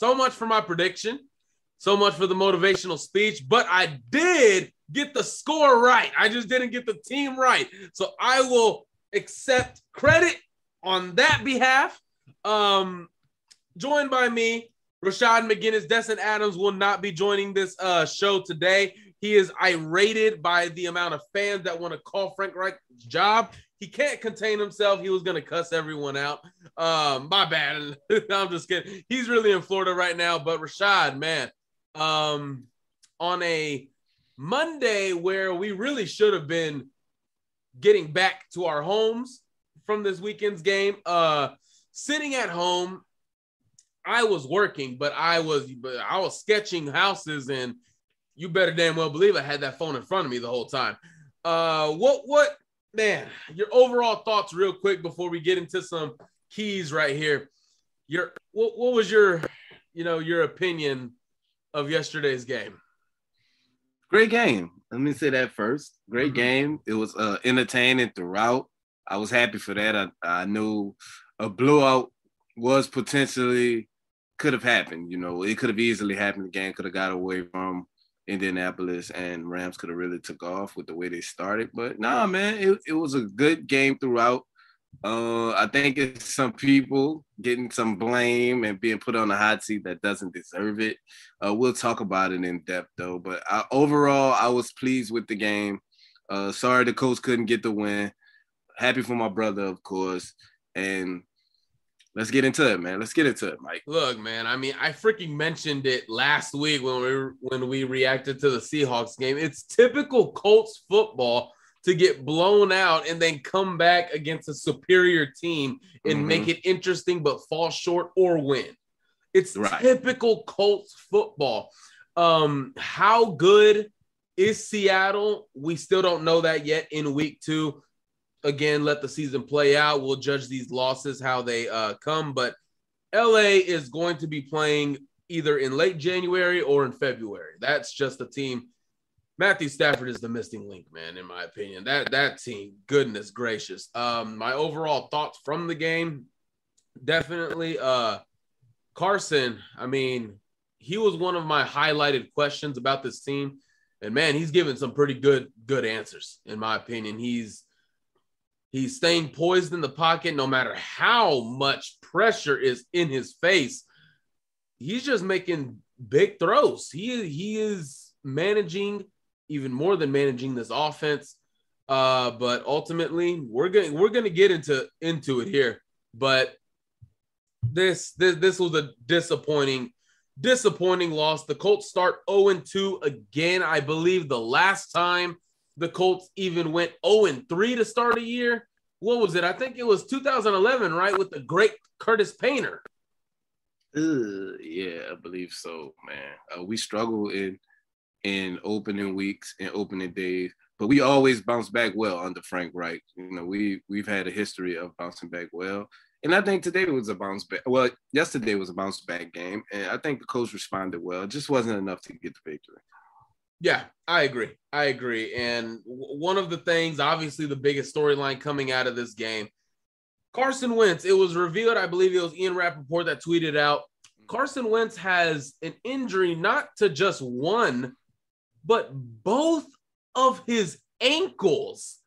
So much for my prediction, so much for the motivational speech, but I did get the score right. I just didn't get the team right. So I will accept credit on that behalf. Um, joined by me, Rashaad McGinnis, Destin Adams will not be joining this uh, show today. He is irated by the amount of fans that want to call Frank Reich's job. He can't contain himself. He was to cuss everyone out. Um, my bad. I'm just kidding. He's really in Florida right now. But Rashaad, man, um, on a Monday where we really should have been getting back to our homes from this weekend's game, uh, sitting at home, I was working, but I was I was sketching houses, and you better damn well believe I had that phone in front of me the whole time. Uh, what what man, your overall thoughts real quick before we get into some keys right here. Your what, what was your you know your opinion of yesterday's game? Great game. Let me say that first. Great Mm-hmm. game. It was uh, entertaining throughout. I was happy for that. I, I knew a blowout was potentially could have happened. You know, it could have easily happened. The game could have got away from Indianapolis, and Rams could have really took off with the way they started. But nah, man, it, it was a good game throughout. Uh, I think it's some people getting some blame and being put on the hot seat that doesn't deserve it. Uh, we'll talk about it in depth though. But I, overall, I was pleased with the game. Uh, sorry the coach couldn't get the win. Happy for my brother, of course. And let's get into it, man. Let's get into it, Mike. Look, man. I mean, I freaking mentioned it last week when we when we reacted to the Seahawks game. It's typical Colts football to get blown out and then come back against a superior team and Mhm. make it interesting but fall short or win. It's Right. typical Colts football. Um, how good is Seattle? We still don't know that yet in week two. Again, let the season play out. We'll judge these losses how they uh, come, but LA is going to be playing either in late January or in February. That's just the team. Matthew Stafford is the missing link, man, in my opinion. That that team, goodness gracious. Um, my overall thoughts from the game, definitely uh Carson, I mean, he was one of my highlighted questions about this team. And man, he's given some pretty good good answers in my opinion. He's he's staying poised in the pocket no matter how much pressure is in his face. He's just making big throws. He he is managing even more than managing this offense. Uh, but ultimately, we're gonna we're gonna get into into it here. But this this this was a disappointing disappointing loss. The Colts start 0 2 again. I believe the last time the Colts even went 0 and 3 to start a year. What was it? I think it was 2011, right? With the great Curtis Painter. Uh, yeah, I believe so, man. Uh, we struggle in in opening weeks and opening days, but we always bounce back well under Frank Reich. You know, we we've had a history of bouncing back well, and I think today was a bounce back. Well, yesterday was a bounce back game, and I think the coach responded well. It just wasn't enough to get the victory. Yeah, I agree. I agree. And one of the things, obviously, the biggest storyline coming out of this game, Carson Wentz. It was revealed, I believe it was Ian Rapoport that tweeted out Carson Wentz has an injury not to just one, but both of his ankles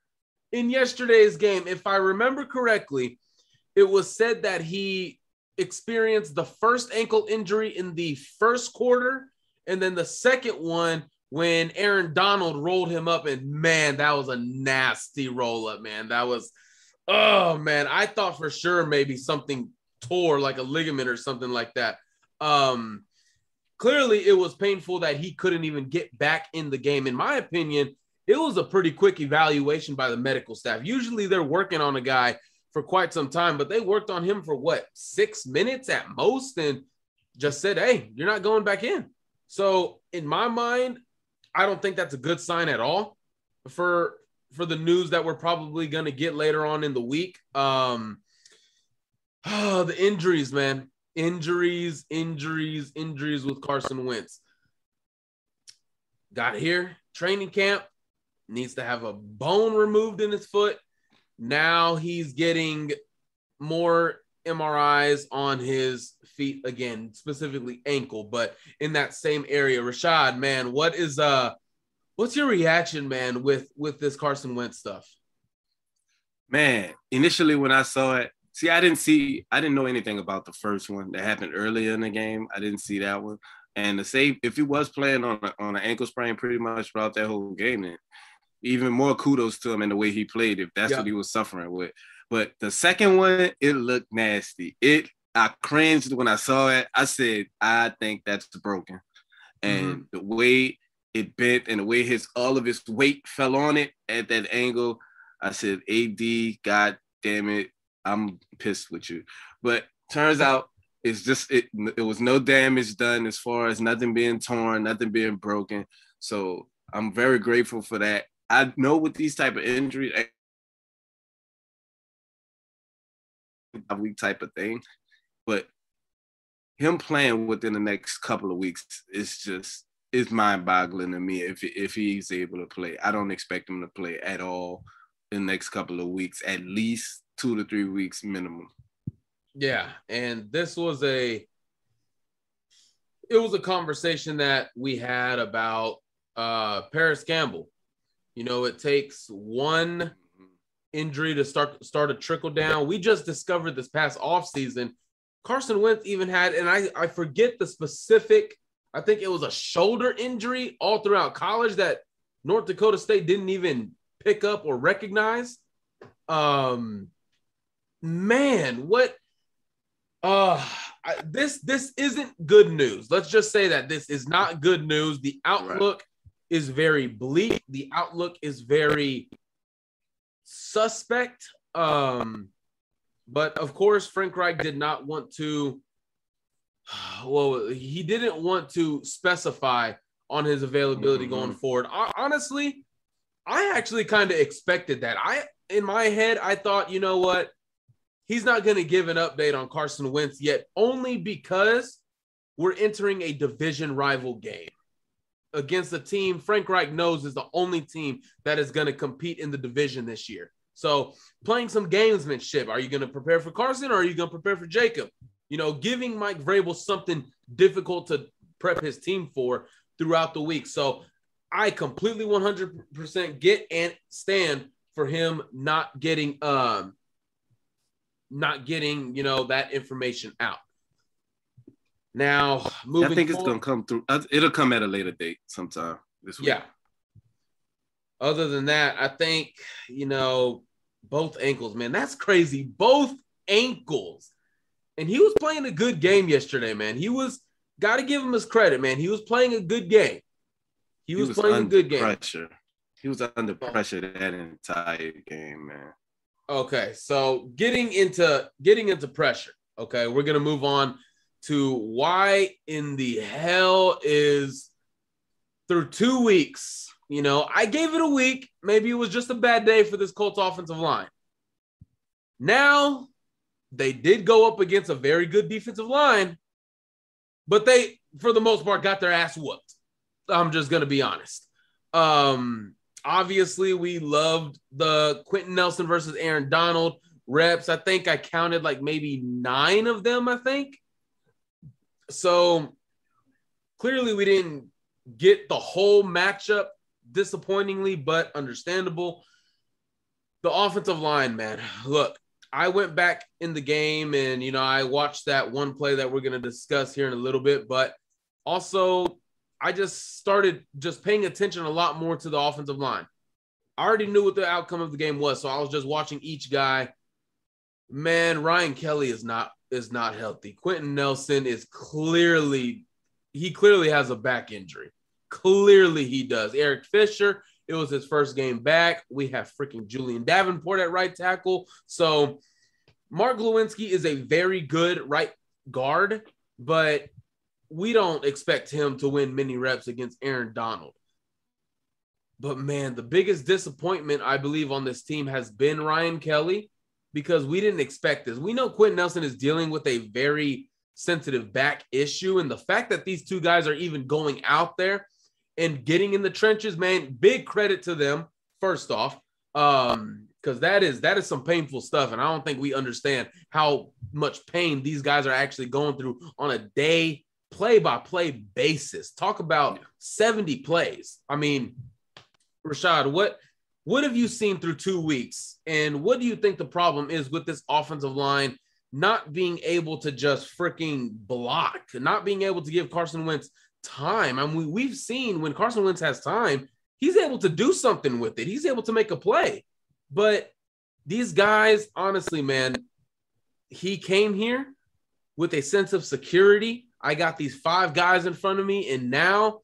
in yesterday's game. If I remember correctly, it was said that he experienced the first ankle injury in the first quarter, and then the second one when Aaron Donald rolled him up. And man, that was a nasty roll up, man. That was, oh man, I thought for sure maybe something tore like a ligament or something like that. Um, clearly, it was painful that he couldn't even get back in the game. In my opinion, it was a pretty quick evaluation by the medical staff. Usually, they're working on a guy for quite some time, but they worked on him for what six minutes at most, and just said, "Hey, you're not going back in." So, in my mind, I don't think that's a good sign at all for for the news that we're probably going to get later on in the week. Um, oh, the injuries, man injuries, injuries, injuries with Carson Wentz. Got here, training camp, needs to have a bone removed in his foot. Now he's getting more MRIs on his feet again, specifically ankle, but in that same area. Rashaad, man, what is uh what's your reaction, man, with with this Carson Wentz stuff? Man, initially when I saw it, See, I didn't see, I didn't know anything about the first one that happened earlier in the game. I didn't see that one. And the say if he was playing on a, on an ankle sprain pretty much throughout that whole game, then even more kudos to him in the way he played if that's what he was suffering with. But the second one, it looked nasty. It I cringed when I saw it. I said, I think that's broken. And mm-hmm. the way it bent and the way his all of his weight fell on it at that angle, I said, AD, God damn it, I'm pissed with you. But turns out it's just it it was no damage done as far as nothing being torn, nothing being broken. So I'm very grateful for that. I know with these type of injuries, a week type of thing, but him playing within the next couple of weeks is just is mind boggling to me if if he's able to play. I don't expect him to play at all the next couple of weeks, at least two to three weeks minimum. Yeah, and this was a it was a conversation that we had about uh Parris Campbell. You know, it takes one injury to start start a trickle down. We just discovered this past offseason. Carson Wentz even had, and I, I forget the specific, I think it was a shoulder injury all throughout college that North Dakota State didn't even pick up or recognize. Um, man, what uh I, this this isn't good news. Let's just say that this is not good news. The outlook right. is very bleak. The outlook is very suspect. Um, but of course, Frank Reich did not want to. Well, he didn't want to specify on his availability mm-hmm. going forward. I, honestly, I actually kind of expected that. I in my head, I thought, you know what? he's not going to give an update on Carson Wentz yet, only because we're entering a division rival game against a team Frank Reich knows is the only team that is going to compete in the division this year. So, playing some gamesmanship. Are you going to prepare for Carson or are you going to prepare for Jacob? You know, giving Mike Vrabel something difficult to prep his team for throughout the week. So, I completely 100% get and stand for him not getting um not getting, you know, that information out. Now, moving I think it's forward, gonna come through. Uh, it'll come at a later date sometime this week. Yeah. Other than that, I think you know both ankles, man. That's crazy. Both ankles, and he was playing a good game yesterday, man. He was got to give him his credit, man. He was playing a good game. He was, he was playing a good game. Pressure. he was under pressure that entire game, man. Okay, so getting into getting into pressure. Okay, we're gonna move on to why in the hell is through two weeks. You know, I gave it a week. Maybe it was just a bad day for this Colts offensive line. Now they did go up against a very good defensive line, but they, for the most part, got their ass whooped. I'm just gonna be honest. Um, obviously, we loved the Quenton Nelson versus Aaron Donald reps. I think I counted like maybe nine of them, I think. So clearly, we didn't get the whole matchup disappointingly, but understandable. The offensive line, man. Look, I went back in the game and, you know, I watched that one play that we're going to discuss here in a little bit, but also I just started just paying attention a lot more to the offensive line. I already knew what the outcome of the game was, so I was just watching each guy. Man, Ryan Kelly is not is not healthy. Quenton Nelson is clearly he clearly has a back injury. Clearly he does. Eric Fisher, it was his first game back. We have freaking Julie'n Davenport at right tackle. So Mark Glowinski is a very good right guard, but we don't expect him to win many reps against Aaron Donald. But man, the biggest disappointment I believe on this team has been Ryan Kelly because we didn't expect this. We know Quenton Nelson is dealing with a very sensitive back issue. And the fact that these two guys are even going out there and getting in the trenches, man, big credit to them, first off. Um, because that is that is some painful stuff. And I don't think we understand how much pain these guys are actually going through on a day play by play basis. Talk about 70 plays. I mean, Rashaad, what what have you seen through two weeks? And what do you think the problem is with this offensive line not being able to just freaking block, not being able to give Carson Wentz time? I mean, we've seen when Carson Wentz has time, he's able to do something with it. He's able to make a play. But these guys, honestly, man, he came here with a sense of security. I got these five guys in front of me, and now,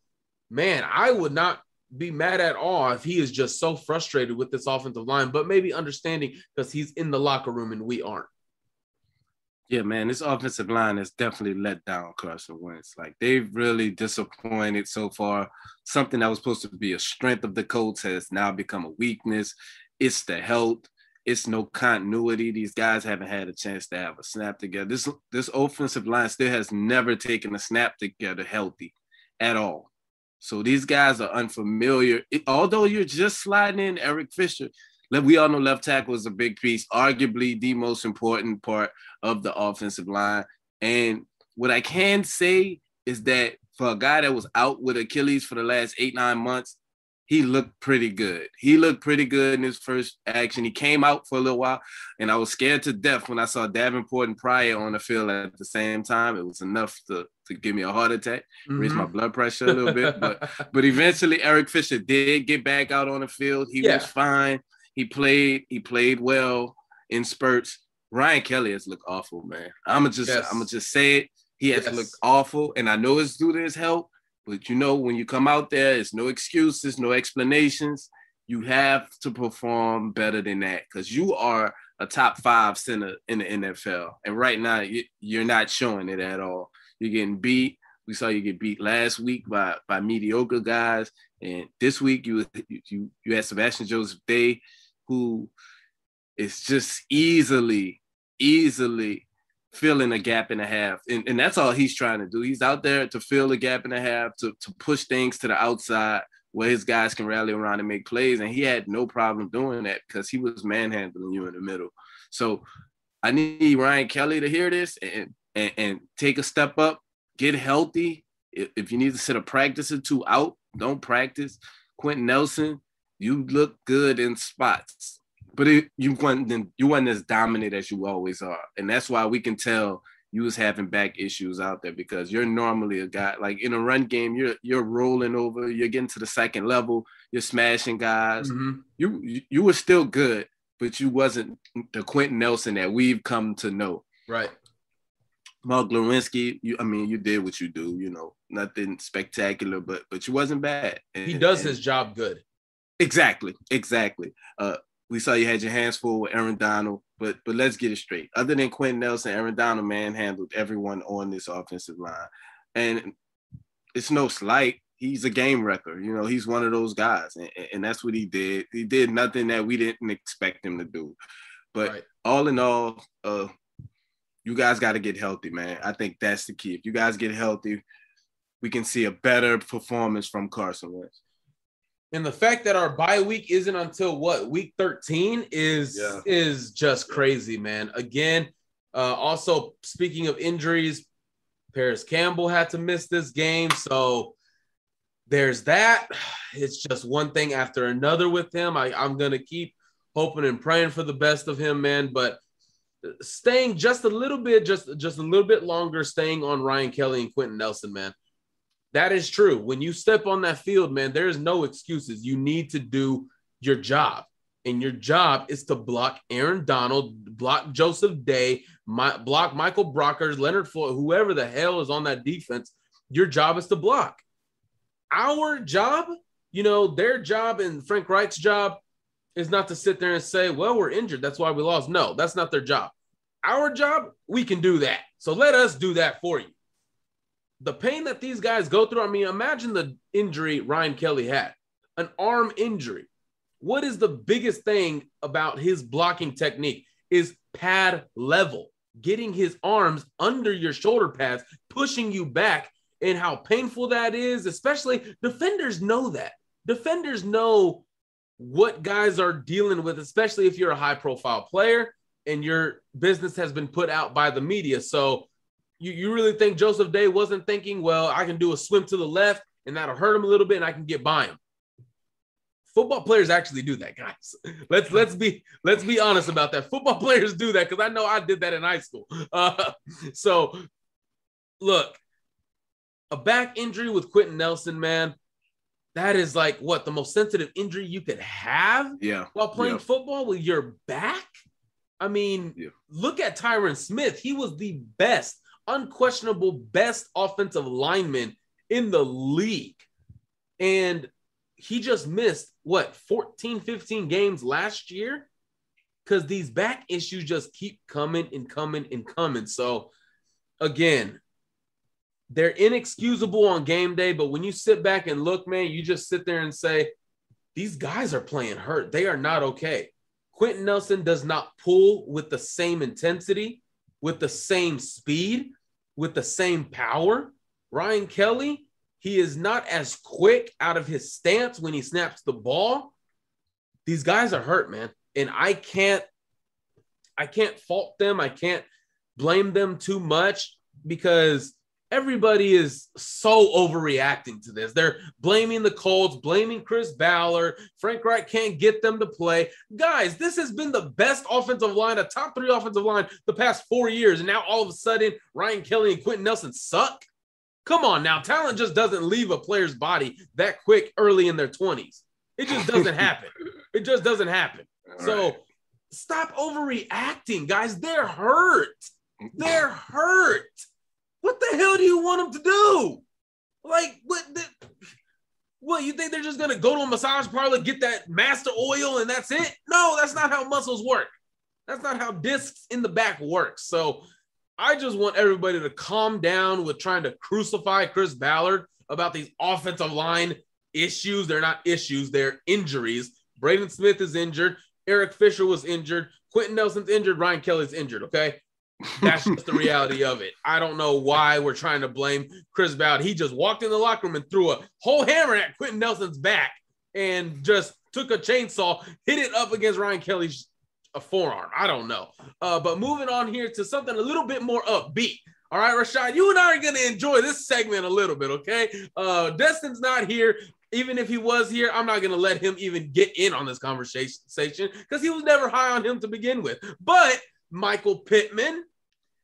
man, I would not be mad at all if he is just so frustrated with this offensive line, but maybe understanding because he's in the locker room and we aren't. Yeah, man, this offensive line has definitely let down Carson Wentz. Like they've really disappointed so far. Something that was supposed to be a strength of the Colts has now become a weakness. It's the health. It's no continuity. These guys haven't had a chance to have a snap together. This this offensive line still has never taken a snap together healthy at all. So these guys are unfamiliar. It, although you're just sliding in Eric Fisher, we all know left tackle is a big piece, arguably the most important part of the offensive line. And what I can say is that for a guy that was out with Achilles for the last eight, nine months, he looked pretty good. He looked pretty good in his first action. He came out for a little while, and I was scared to death when I saw Davenport and Pryor on the field at the same time. It was enough to, to give me a heart attack, mm-hmm. raise my mm-hmm. blood pressure a little bit. But but eventually Eric Fisher did get back out on the field. He yeah. was fine. He played, he played well in spurts. Ryan Kelly has looked awful, man. I'ma just yes. I'ma just say it. He has yes. looked awful, and I know it's due to his health. But you know, when you come out there, it's no excuses, no explanations. You have to perform better than that because you are a top five center in the NFL. And right now, you're not showing it at all. You're getting beat. We saw you get beat last week by by mediocre guys, and this week you you you had Sebastian Joseph Day, who is just easily easily filling a gap and a half. And, and that's all he's trying to do. He's out there to fill a gap and a half, to, to push things to the outside where his guys can rally around and make plays. And he had no problem doing that because he was manhandling you in the middle. So I need Ryan Kelly to hear this and, and, and take a step up, get healthy. If, if you need to sit a practice or two out, don't practice. Quenton Nelson, you look good in spots but it, you weren't you wasn't as dominant as you always are, and that's why we can tell you was having back issues out there because you're normally a guy like in a run game you're you're rolling over you're getting to the second level you're smashing guys mm-hmm. you you were still good but you wasn't the Quenton Nelson that we've come to know right Mark Glowinski you I mean you did what you do you know nothing spectacular but but you wasn't bad and, he does his job good Exactly, exactly. Uh, we saw you had your hands full with Aaron Donald, but but let's get it straight. Other than Quenton Nelson, Aaron Donald manhandled everyone on this offensive line, and it's no slight. He's a game wrecker. You know, he's one of those guys, and, and that's what he did. He did nothing that we didn't expect him to do. But right. all in all, uh, you guys got to get healthy, man. I think that's the key. If you guys get healthy, we can see a better performance from Carson Wentz. And the fact that our bye week isn't until what week 13 is yeah. is just crazy, man. Again, uh, also speaking of injuries, Parris Campbell had to miss this game, so there's that. It's just one thing after another with him. I, I'm gonna keep hoping and praying for the best of him, man. But staying just a little bit, just just a little bit longer, staying on Ryan Kelly and Quenton Nelson, man. That is true. When you step on that field, man, there's no excuses. You need to do your job. And your job is to block Aaron Donald, block Joseph Day, my, block Michael Brockers, Leonard Floyd, whoever the hell is on that defense. Your job is to block. Our job, you know, their job and Frank Reich's job is not to sit there and say, well, we're injured. That's why we lost. No, that's not their job. Our job, we can do that. So let us do that for you the pain that these guys go through. I mean, imagine the injury Ryan Kelly had an arm injury. What is the biggest thing about his blocking technique? Is pad level, getting his arms under your shoulder pads, pushing you back, and how painful that is. Especially defenders know that. Defenders know what guys are dealing with, especially if you're a high profile player and your business has been put out by the media. So you, you really think Joseph Day wasn't thinking, well, I can do a swim to the left and that'll hurt him a little bit and I can get by him. Football players actually do that, guys. Let's let's be let's be honest about that. Football players do that because I know I did that in high school. Uh, so, look, a back injury with Quenton Nelson, man, that is like what the most sensitive injury you could have. Yeah. While playing yeah. football with your back. I mean, yeah. look at Tyron Smith. He was the best unquestionable best offensive lineman in the league. And he just missed what 14, 15 games last year because these back issues just keep coming and coming and coming. So, again, they're inexcusable on game day, but when you sit back and look, man, you just sit there and say, these guys are playing hurt. They are not okay. Quenton Nelson does not pull with the same intensity, with the same speed with the same power. Ryan Kelly, he is not as quick out of his stance when he snaps the ball. These guys are hurt, man. And I can't I can't fault them. I can't blame them too much because everybody is so overreacting to this. They're blaming the Colts, blaming Chris Ballard. Frank Reich can't get them to play. Guys, this has been the best offensive line, a top three offensive line the past four years. And now all of a sudden, Ryan Kelly and Quenton Nelson suck. Come on now, talent just doesn't leave a player's body that quick early in their 20s. It just doesn't happen. It just doesn't happen. All so right. stop overreacting, guys. They're hurt. They're hurt. What the hell do you want them to do? Like, what? The, what you think they're just gonna go to a massage parlor, get that master oil, and that's it? No, that's not how muscles work. That's not how discs in the back work. So I just want everybody to calm down with trying to crucify Chris Ballard about these offensive line issues. They're not issues, they're injuries. Braden Smith is injured. Eric Fisher was injured. Quenton Nelson's injured. Ryan Kelly's injured. Okay. That's just the reality of it. I don't know why we're trying to blame Chris Ballard. He just walked in the locker room and threw a whole hammer at Quenton Nelson's back and just took a chainsaw, hit it up against Ryan Kelly's a forearm. I don't know. Uh, but moving on here to something a little bit more upbeat. All right, Rashaad, you and I are going to enjoy this segment a little bit, okay? Uh, Destin's not here. Even if he was here, I'm not going to let him even get in on this conversation because he was never high on him to begin with. But Michael Pittman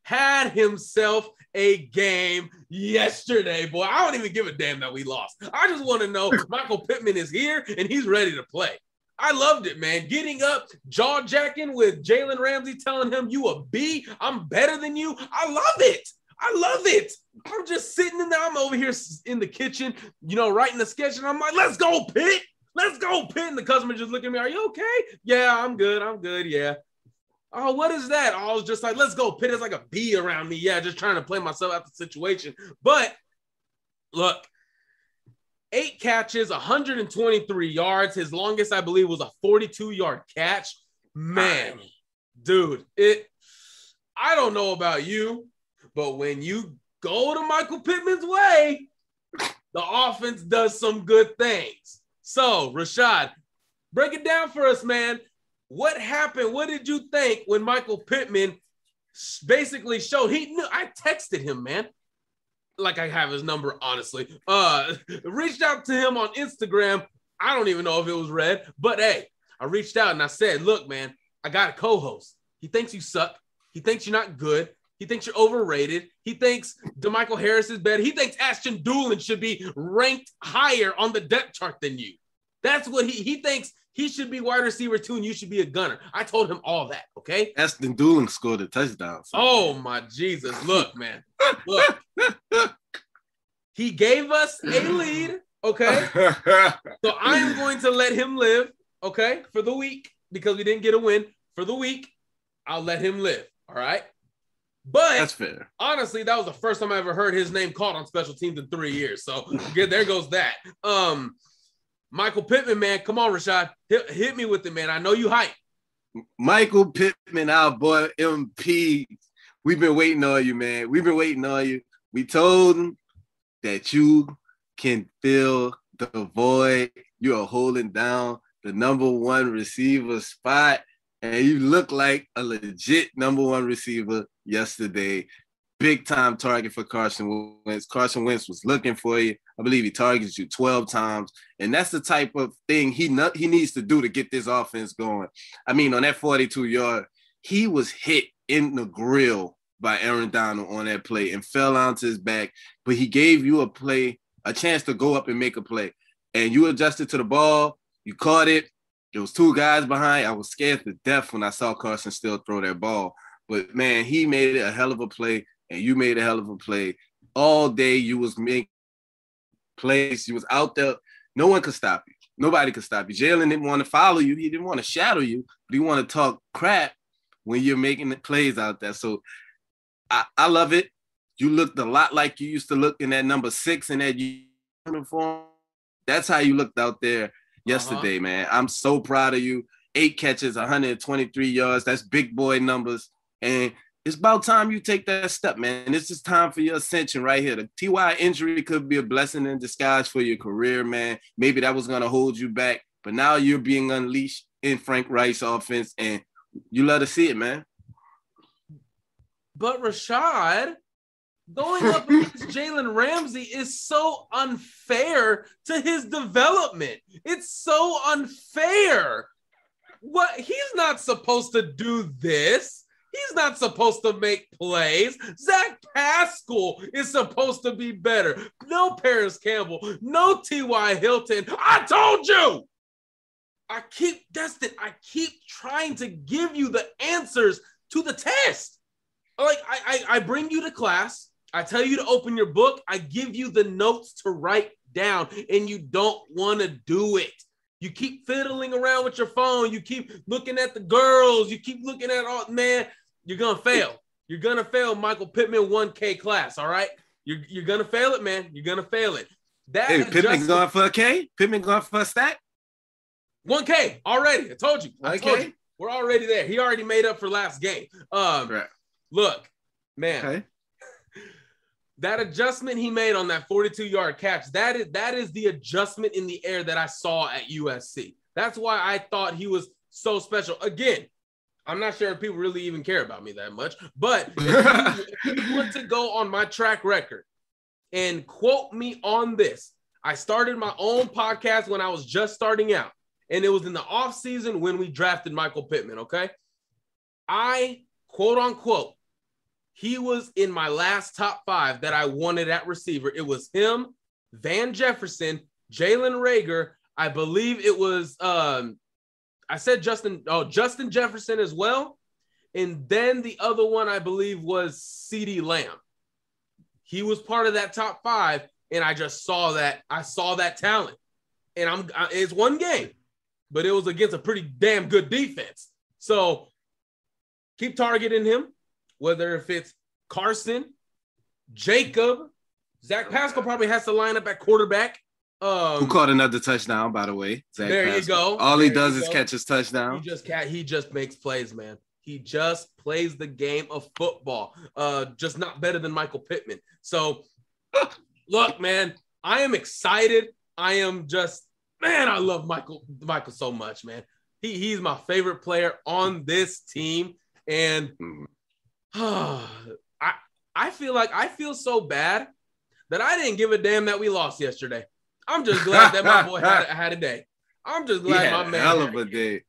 had himself a game yesterday, boy. I don't even give a damn that we lost. I just want to know Michael Pittman is here and he's ready to play. I loved it, man. Getting up, jaw jacking with Jalen Ramsey telling him, You a B, I'm better than you. I love it. I love it. I'm just sitting in there. I'm over here in the kitchen, you know, writing the sketch, and I'm like, Let's go, Pitt. Let's go, Pitt. And the customer just looking at me. Are you okay? Yeah, I'm good. I'm good. Yeah. Oh, what is that? Oh, I was just like, let's go. Pitt is like a bee around me. Yeah, just trying to play myself out the situation. But look, eight catches, 123 yards. His longest, I believe, was a 42 yard catch. Man, dude, it. I don't know about you, but when you go to Michael Pittman's way, the offense does some good things. So, Rashaad, break it down for us, man. What happened? What did you think when Michael Pittman basically showed he knew? I texted him, man. Like I have his number, honestly. Uh, reached out to him on Instagram. I don't even know if it was read, but hey, I reached out and I said, "Look, man, I got a co-host. He thinks you suck. He thinks you're not good. He thinks you're overrated. He thinks DeMichael Harris is better. He thinks Ashton Dulin should be ranked higher on the depth chart than you. That's what he he thinks he should be wide receiver two, and you should be a gunner. I told him all that. Okay. Ashton Dulin scored a touchdown. So. Oh my Jesus! Look, man. Look. he gave us a lead. Okay. so I am going to let him live. Okay, for the week because we didn't get a win. For the week, I'll let him live. All right. But that's fair. Honestly, that was the first time I ever heard his name called on special teams in three years. So there goes that. Um, Michael Pittman, man, come on, Rashaad, hit, hit me with it, man. I know you hype. Michael Pittman, our boy MP. We've been waiting on you, man. We've been waiting on you. We told him that you can fill the void. You are holding down the number one receiver spot, and you look like a legit number one receiver yesterday. Big time target for Carson Wentz. Carson Wentz was looking for you. I believe he targets you 12 times. And that's the type of thing he he needs to do to get this offense going. I mean, on that 42 yard, he was hit in the grill by Aaron Donald on that play and fell onto his back. But he gave you a play, a chance to go up and make a play. And you adjusted to the ball, you caught it. There was two guys behind. I was scared to death when I saw Carson still throw that ball. But man, he made it a hell of a play, and you made a hell of a play. All day you was making plays. You was out there. No one could stop you. Nobody could stop you. Jalen didn't want to follow you. He didn't want to shadow you, but he want to talk crap when you're making the plays out there. So I, I love it. You looked a lot like you used to look in that number six in that uniform. That's how you looked out there yesterday, uh-huh. man. I'm so proud of you. Eight catches, 123 yards. That's big boy numbers. And it's about time you take that step, man. This is time for your ascension right here. The TY injury could be a blessing in disguise for your career, man. Maybe that was going to hold you back, but now you're being unleashed in Frank Reich's offense, and you love to see it, man. But Rashaad, going up against Jalen Ramsey is so unfair to his development. It's so unfair. What he's not supposed to do this. He's not supposed to make plays. Zach Pascal is supposed to be better. No Parris Campbell, no T.Y. Hilton. I told you. I keep, Destin, I keep trying to give you the answers to the test. Like, I, I, I bring you to class, I tell you to open your book, I give you the notes to write down, and you don't want to do it. You keep fiddling around with your phone. You keep looking at the girls. You keep looking at all man you're gonna fail. You're gonna fail Michael Pittman 1K class. All right. You're, you're gonna fail it, man. You're gonna fail it. That hey, Pittman going for a K? Pittman going for a stack? 1K already. I told you. I told you. We're already there. He already made up for last game. Um, right. look, man. Okay. That adjustment he made on that 42 yard catch, that is that is the adjustment in the air that I saw at USC. That's why I thought he was so special. Again, I'm not sure if people really even care about me that much, but if you, want to go on my track record and quote me on this, I started my own podcast when I was just starting out, and it was in the off season when we drafted Michael Pittman. Okay, I quote unquote, he was in my last top five that I wanted at receiver. It was him, Van Jefferson, Jalen Reagor. I believe it was um, I said Justin, oh, Justin Jefferson as well. And then the other one I believe was CeeDee Lamb. He was part of that top five. And I just saw that. I saw that talent. and I'm I, it's one game, but it was against a pretty damn good defense. So keep targeting him, whether if it's Carson, Jacob, Zach Pascal probably has to line up at quarterback. Um, Who caught another touchdown, by the way? Zach There you go. All he does is go. catch his touchdown. He just cat. He just makes plays, man. He just plays the game of football. Uh, just not better than Michael Pittman. So, look, man, I am excited. I am just, man, I love Michael Michael so much, man. He he's my favorite player on this team, and Mhm. I I feel like I feel so bad that I didn't give a damn that we lost yesterday. I'm just glad that my boy had, had a day. I'm just glad had my man. hell had of a day.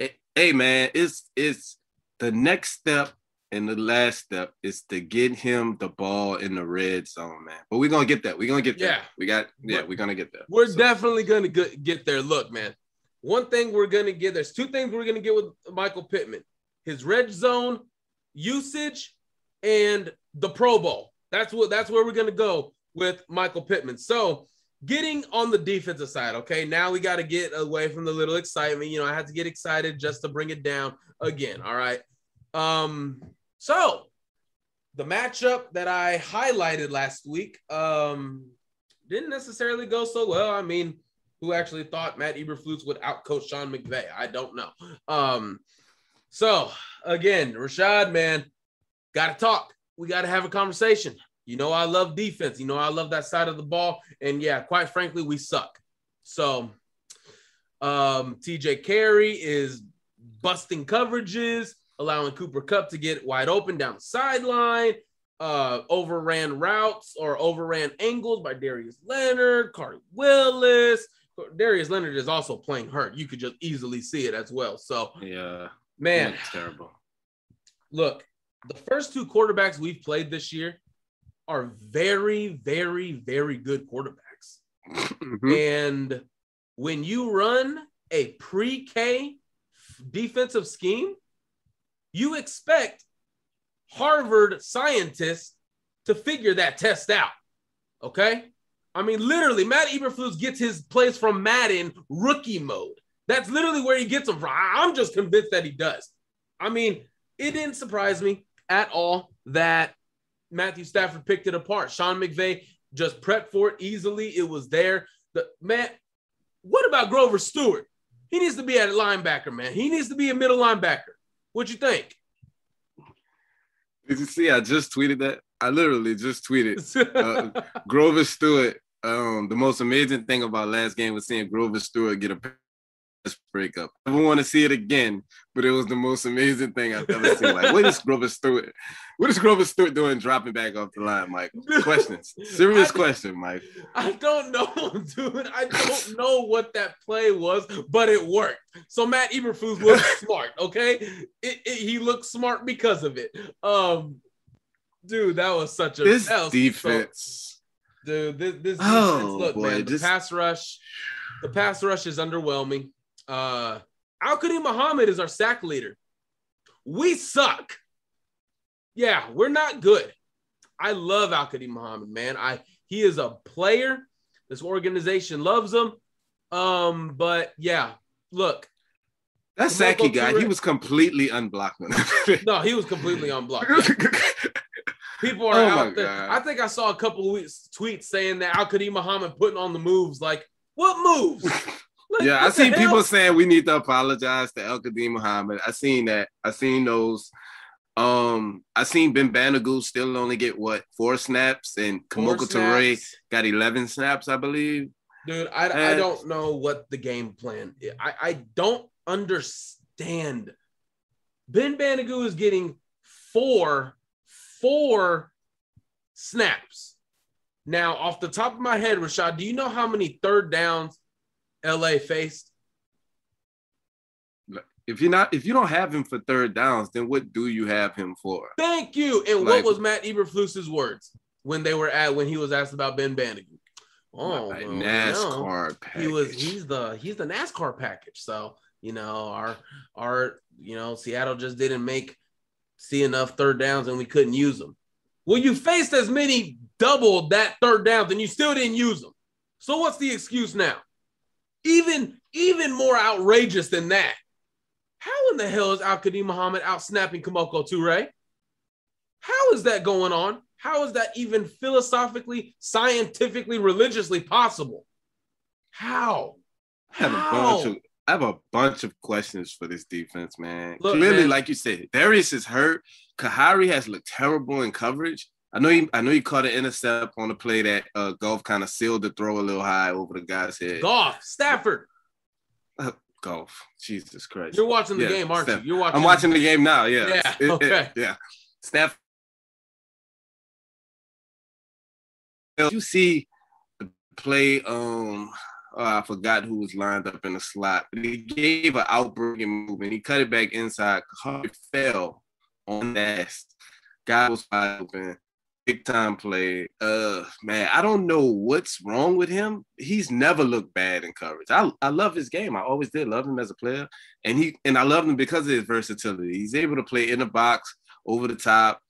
Eh, Hey man, it's it's the next step and the last step is to get him the ball in the red zone, man. But we're gonna get that. We're gonna get there. Yeah. We got yeah, But we're gonna get there. We're So, definitely gonna get, get there. Look, man. One thing we're gonna get. There's two things we're gonna get with Michael Pittman: his red zone usage and the Pro Bowl. That's what. That's where we're gonna go with Michael Pittman. So, getting on the defensive side. Okay, now we got to get away from the little excitement. You know, I had to get excited just to bring it down again. All right. Um. So, the matchup that I highlighted last week. Um didn't necessarily go so well. I mean, who actually thought Matt Eberflus would outcoach Sean McVay? I don't know. Um, so again, Rashaad, man, gotta talk. We gotta have a conversation. You know, I love defense. You know, I love that side of the ball. And yeah, quite frankly, we suck. So um TJ Carrie is busting coverages, allowing Cooper Kupp to get wide open down the sideline uh overran routes or overran angles by Darius Leonard, Khari Willis. Darius Leonard is also playing hurt. You could just easily see it as well. So, yeah, man, it's terrible. look, the first two quarterbacks we've played this year are very, very, very good quarterbacks. Mhm. And when you run a pre-K defensive scheme, you expect Harvard scientists to figure that test out. Okay? I mean, literally, Matt Eberflus gets his plays from Madden rookie mode. That's literally where he gets them from. I'm just convinced that he does. I mean, it didn't surprise me at all that Matthew Stafford picked it apart. Sean McVay just prepped for it easily. It was there. The man, what about Grover Stewart? He needs to be at linebacker, man. He needs to be a middle linebacker. What you think? Did you see? I just tweeted that. I literally just tweeted Uh, Grover Stewart. Um, the most amazing thing about last game was seeing Grover Stewart get a breakup. I don't want to see it again, but it was the most amazing thing I've ever seen. Like, what is Grover Stewart? What is Grover Stewart doing dropping back off the line, Mike? Questions. Serious I- question, Mike. I don't know, dude. I don't know what that play was, but it worked. So Matt Eberflus looked smart. Okay, it, it- he looked smart because of it. Um, dude, that was such a This was so- defense. dude. This, this Oh, defense, look, boy, man, the just- pass rush, the pass rush is underwhelming. Uh, Al-Quadin Muhammad is our sack leader. We suck. Yeah, we're not good. I love Al-Quadin Muhammad, man. I he is a player. This organization loves him. Um, but yeah, look, That Saki guy, he was completely unblocked. no, he was completely unblocked. Yeah. People are Oh out there. God. I think I saw a couple of weeks, tweets saying that Al-Quadin Muhammad putting on the moves. Like, what moves? Like, yeah, I seen people saying we need to apologize to Al-Quadin Muhammad. I seen that. I seen those. Um, I seen Ben Banogu still only get what four snaps, and Four Kemoko Turay got eleven snaps, I believe. Dude, I, I Uh, don't know what the game plan is. I, I don't understand. Ben Banogu is getting four, four snaps. Now, off the top of my head, Rashaad, do you know how many third downs LA faced? If you're not, if you don't have him for third downs, then what do you have him for? Thank you. And what was Matt Eberflus's words when they were at when he was asked about Ben Banogu? Oh, Like well, you know. NASCAR he was he's the he's the NASCAR package. So you know our our you know Seattle just didn't make see enough third downs and we couldn't use them. Well, you faced as many double that third downs and you still didn't use them. So what's the excuse now? Even even more outrageous than that. How in the hell is Al-Quadin Muhammad out snapping Kemoko Turay? How is that going on? How is that even philosophically, scientifically, religiously possible? How? I have How? a bunch of I have a bunch of questions for this defense, man. Look, Clearly, man. like you said, Darius is hurt. Khari has looked terrible in coverage. I know he I know he caught an intercept on the play that uh Goff kind of sealed the throw a little high over the guy's head. Goff, Stafford. Goff. Jesus Christ. You're watching the Yeah, game, aren't you? You're watching. I'm watching the game now. Yeah. Yeah, It- it- okay. yeah. Steph. You see the play. Um, oh, I forgot who was lined up in the slot, he gave an outbreaking move and he cut it back inside. Harvey fell on that. Guy was wide open. Big time play. Uh man, I don't know what's wrong with him. He's never looked bad in coverage. I, I love his game. I always did love him as a player. And he and I love him because of his versatility. He's able to play in the box, over the top,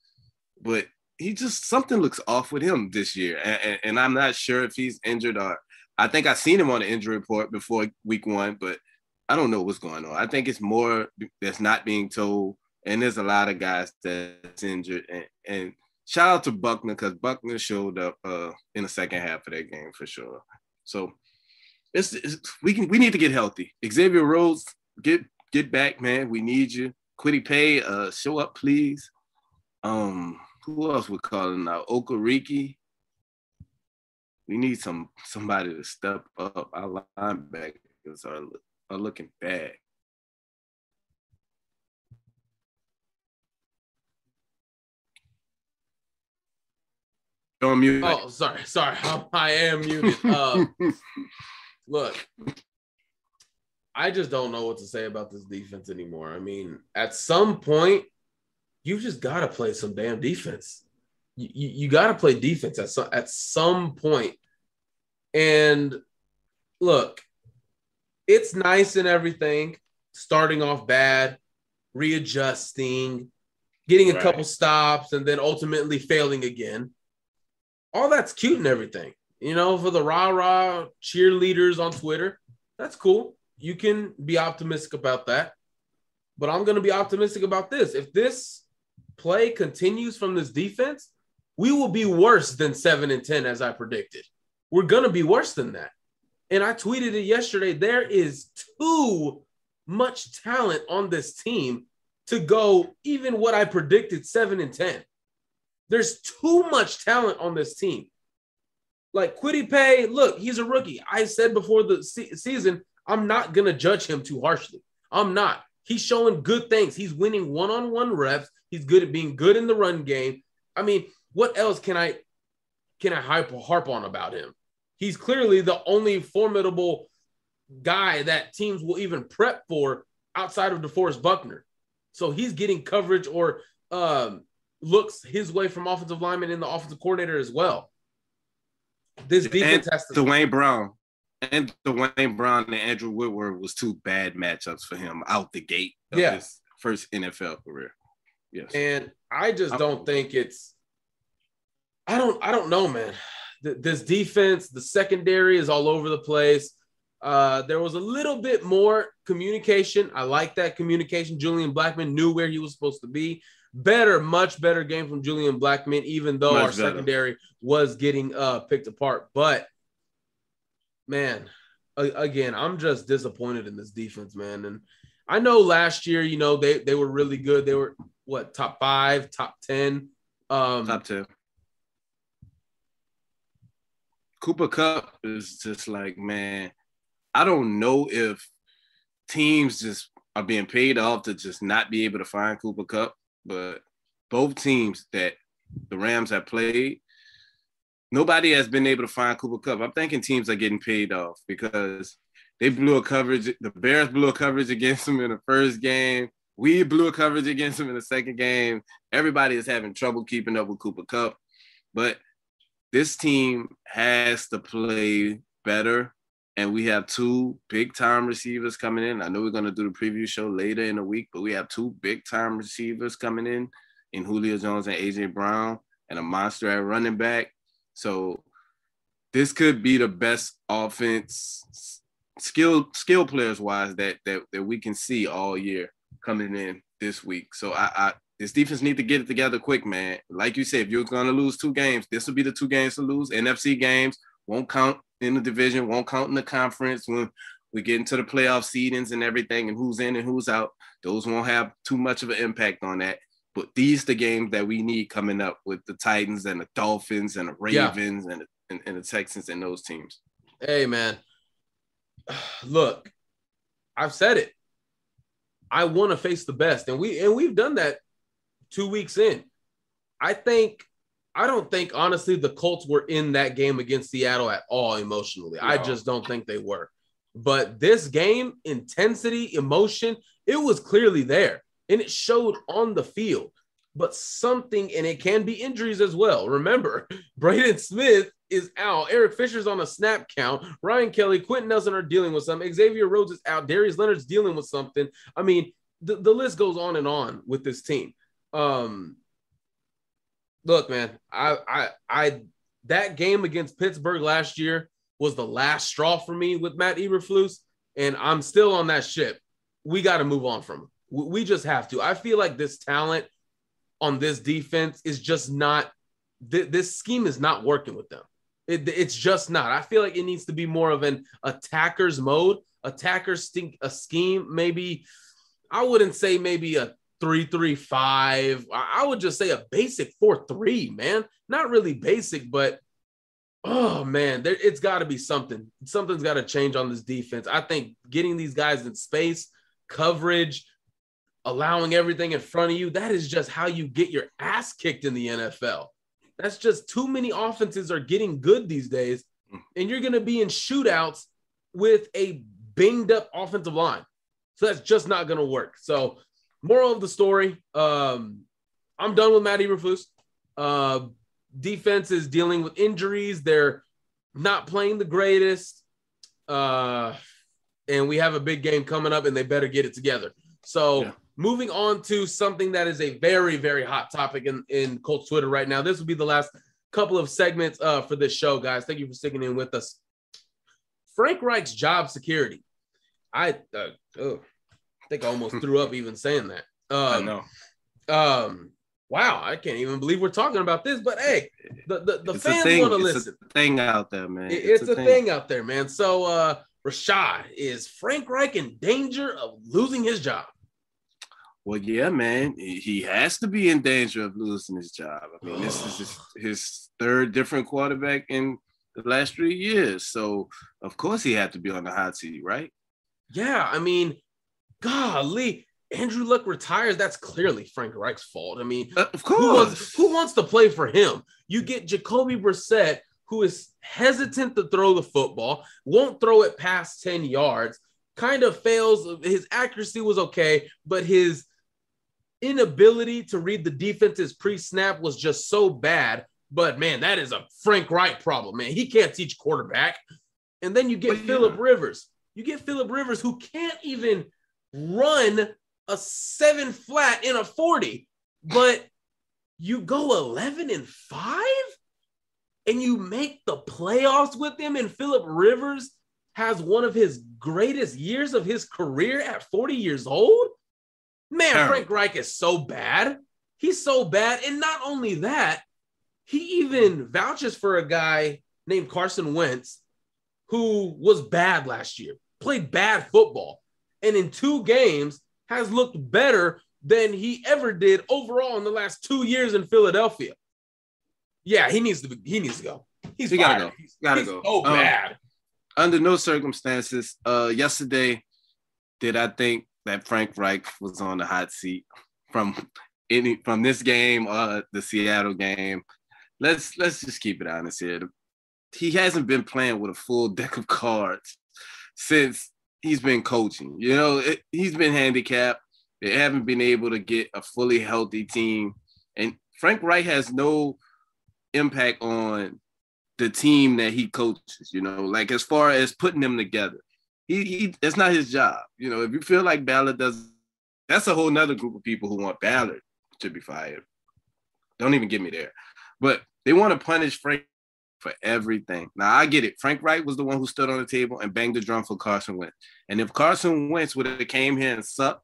but he just something looks off with him this year. And, and, and I'm not sure if he's injured or I think I seen him on the injury report before week one, but I don't know what's going on. I think it's more that's not being told. And there's a lot of guys that's injured. And, and shout out to Buckner because Buckner showed up uh, in the second half of that game for sure. So it's, it's we can we need to get healthy. Xavier Rhodes, get get back, man. We need you. Kwity Paye, uh, show up, please. Um, who else we're calling now? Okereke. We need some somebody to step up. Our linebackers are are looking bad. You're on mute. Oh, sorry, sorry. I am muted. Uh, look, I just don't know what to say about this defense anymore. I mean, at some point, you just got to play some damn defense. You, you, you got to play defense at some, at some point. And look, it's nice and everything, starting off bad, readjusting, getting a Right. couple stops, and then ultimately failing again. All that's cute and everything. You know, for the rah rah cheerleaders on Twitter, that's cool. You can be optimistic about that. But I'm going to be optimistic about this. If this play continues from this defense, we will be worse than 7 and 10 as I predicted. We're going to be worse than that. And I tweeted it yesterday. There is too much talent on this team to go even what I predicted 7 and 10. There's too much talent on this team. Like Kwity Paye, look, he's a rookie. I said before the se- season, I'm not going to judge him too harshly. I'm not. He's showing good things. He's winning one on one reps. He's good at being good in the run game. I mean, what else can I can I harp on about him? He's clearly the only formidable guy that teams will even prep for outside of DeForest Buckner. So he's getting coverage or um, looks his way from offensive lineman and the offensive coordinator as well. This defense and has to Duane Brown. And Duane Brown and Andrew Whitworth was two bad matchups for him out the gate of Yeah. his first NFL career. Yes. And I just don't think it's. I don't. I don't know, man. This defense, the secondary is all over the place. Uh, there was a little bit more communication. I like that communication. Julian Blackman knew where he was supposed to be. Better, much better game from Julian Blackman, even though Much our better. secondary was getting uh, picked apart. But man, a- again, I'm just disappointed in this defense, man. And I know last year, you know, they they were really good. They were what top five, top ten. Um, Top 10. Cooper Kupp is just like, man, I don't know if teams just are being paid off to just not be able to find Cooper Kupp, but both teams that the Rams have played, nobody has been able to find Cooper Kupp. I'm thinking teams are getting paid off because they blew a coverage. The Bears blew a coverage against them in the first game. We blew a coverage against them in the second game. Everybody is having trouble keeping up with Cooper Kupp. But this team has to play better. And we have two big time receivers coming in. I know we're going to do the preview show later in the week, but we have two big time receivers coming in in Julio Jones and AJ Brown and a monster at running back. So this could be the best offense skill skill players wise that that that we can see all year coming in this week. So I, I this defense need to get it together quick, man. Like you said, if you're gonna lose two games, this will be the two games to lose. NFC games won't count in the division, won't count in the conference when we get into the playoff seedings and everything and who's in and who's out. Those won't have too much of an impact on that. But these the games that we need coming up with the Titans and the Dolphins and the Ravens yeah. and, and, and the Texans and those teams. Hey man, look, I've said it. I want to face the best, and we and we've done that two weeks in. I think I don't think honestly the Colts were in that game against Seattle at all emotionally. No. I just don't think they were. But this game, intensity, emotion, it was clearly there and it showed on the field. But something, and it can be injuries as well. Remember, Braden Smith is out. Eric Fisher's on a snap count. Ryan Kelly, Quenton Nelson are dealing with something. Xavier Rhodes is out. Darius Leonard's dealing with something. I mean, the, the list goes on and on with this team. Um, look, man, I, I, I, that game against Pittsburgh last year was the last straw for me with Matt Eberflus, and I'm still on that ship. We got to move on from him. We just have to. I feel like this talent on this defense is just not. Th- this scheme is not working with them. It, it's just not. I feel like it needs to be more of an attacker's mode, attacker stink a scheme. Maybe I wouldn't say maybe a three three five. I would just say a basic four three. Man, not really basic, but oh man, there, it's got to be something. Something's got to change on this defense. I think getting these guys in space, coverage, allowing everything in front of you, that is just how you get your ass kicked in the NFL. That's just too many offenses are getting good these days. Mm. And you're going to be in shootouts with a banged up offensive line. So that's just not going to work. So, moral of the story um, I'm done with Matt Eberflus. Uh, defense is dealing with injuries. They're not playing the greatest. Uh, and we have a big game coming up, and they better get it together. So, yeah moving on to something that is a very, very hot topic in, in Colts Twitter right now. This will be the last couple of segments uh, for this show, guys. Thank you for sticking in with us. Frank Reich's job security. I uh, oh, I think I almost threw up even saying that. Um, I know. Um, wow, I can't even believe we're talking about this. But hey, the the, the fans want to listen. thing out there, man. It, it's, it's, a, thing. thing out there, man. So, uh, Rashaad, is Frank Reich in danger of losing his job? Well, yeah, man, he has to be in danger of losing his job. I mean, this is his, his, third different quarterback in the last three years, so of course he had to be on the hot seat, right? Yeah, I mean, golly, Andrew Luck retires. That's clearly Frank Reich's fault. I mean, uh, of course, who wants, who wants to play for him? You get Jacoby Brissett, who is hesitant to throw the football, won't throw it past ten yards. Kind of fails. His accuracy was okay, but his inability to read the defense's pre-snap was just so bad. But man, that is a Frank Reich problem, man. He can't teach quarterback. And then you get Philip yeah. Rivers. You get Philip Rivers who can't even run a seven flat in a 40, but you go 11 and five and you make the playoffs with them. And Philip Rivers has one of his greatest years of his career at 40 years old. Man. Frank Reich is so bad. He's so bad. And not only that, he even vouches for a guy named Carson Wentz who was bad last year, played bad football, and in two games has looked better than he ever did overall in the last two years in Philadelphia. Yeah, he needs to be, he needs to go. He's he gotta go. He's gotta he's go. Oh, um, bad. Under no circumstances, uh, yesterday did I think that Frank Reich was on the hot seat from any from this game uh the Seattle game. Let's let's just keep it honest here. He hasn't been playing with a full deck of cards since he's been coaching. You know, it, he's been handicapped. They haven't been able to get a fully healthy team. And Frank Reich has no impact on the team that he coaches, you know, like as far as putting them together he, he that's not his job. You know, if you feel like Ballard does, that's a whole nother group of people who want Ballard to be fired. Don't even get me there. But they want to punish Frank for everything. Now I get it. Frank Reich was the one who stood on the table and banged the drum for Carson Wentz. And if Carson Wentz would have came here and sucked,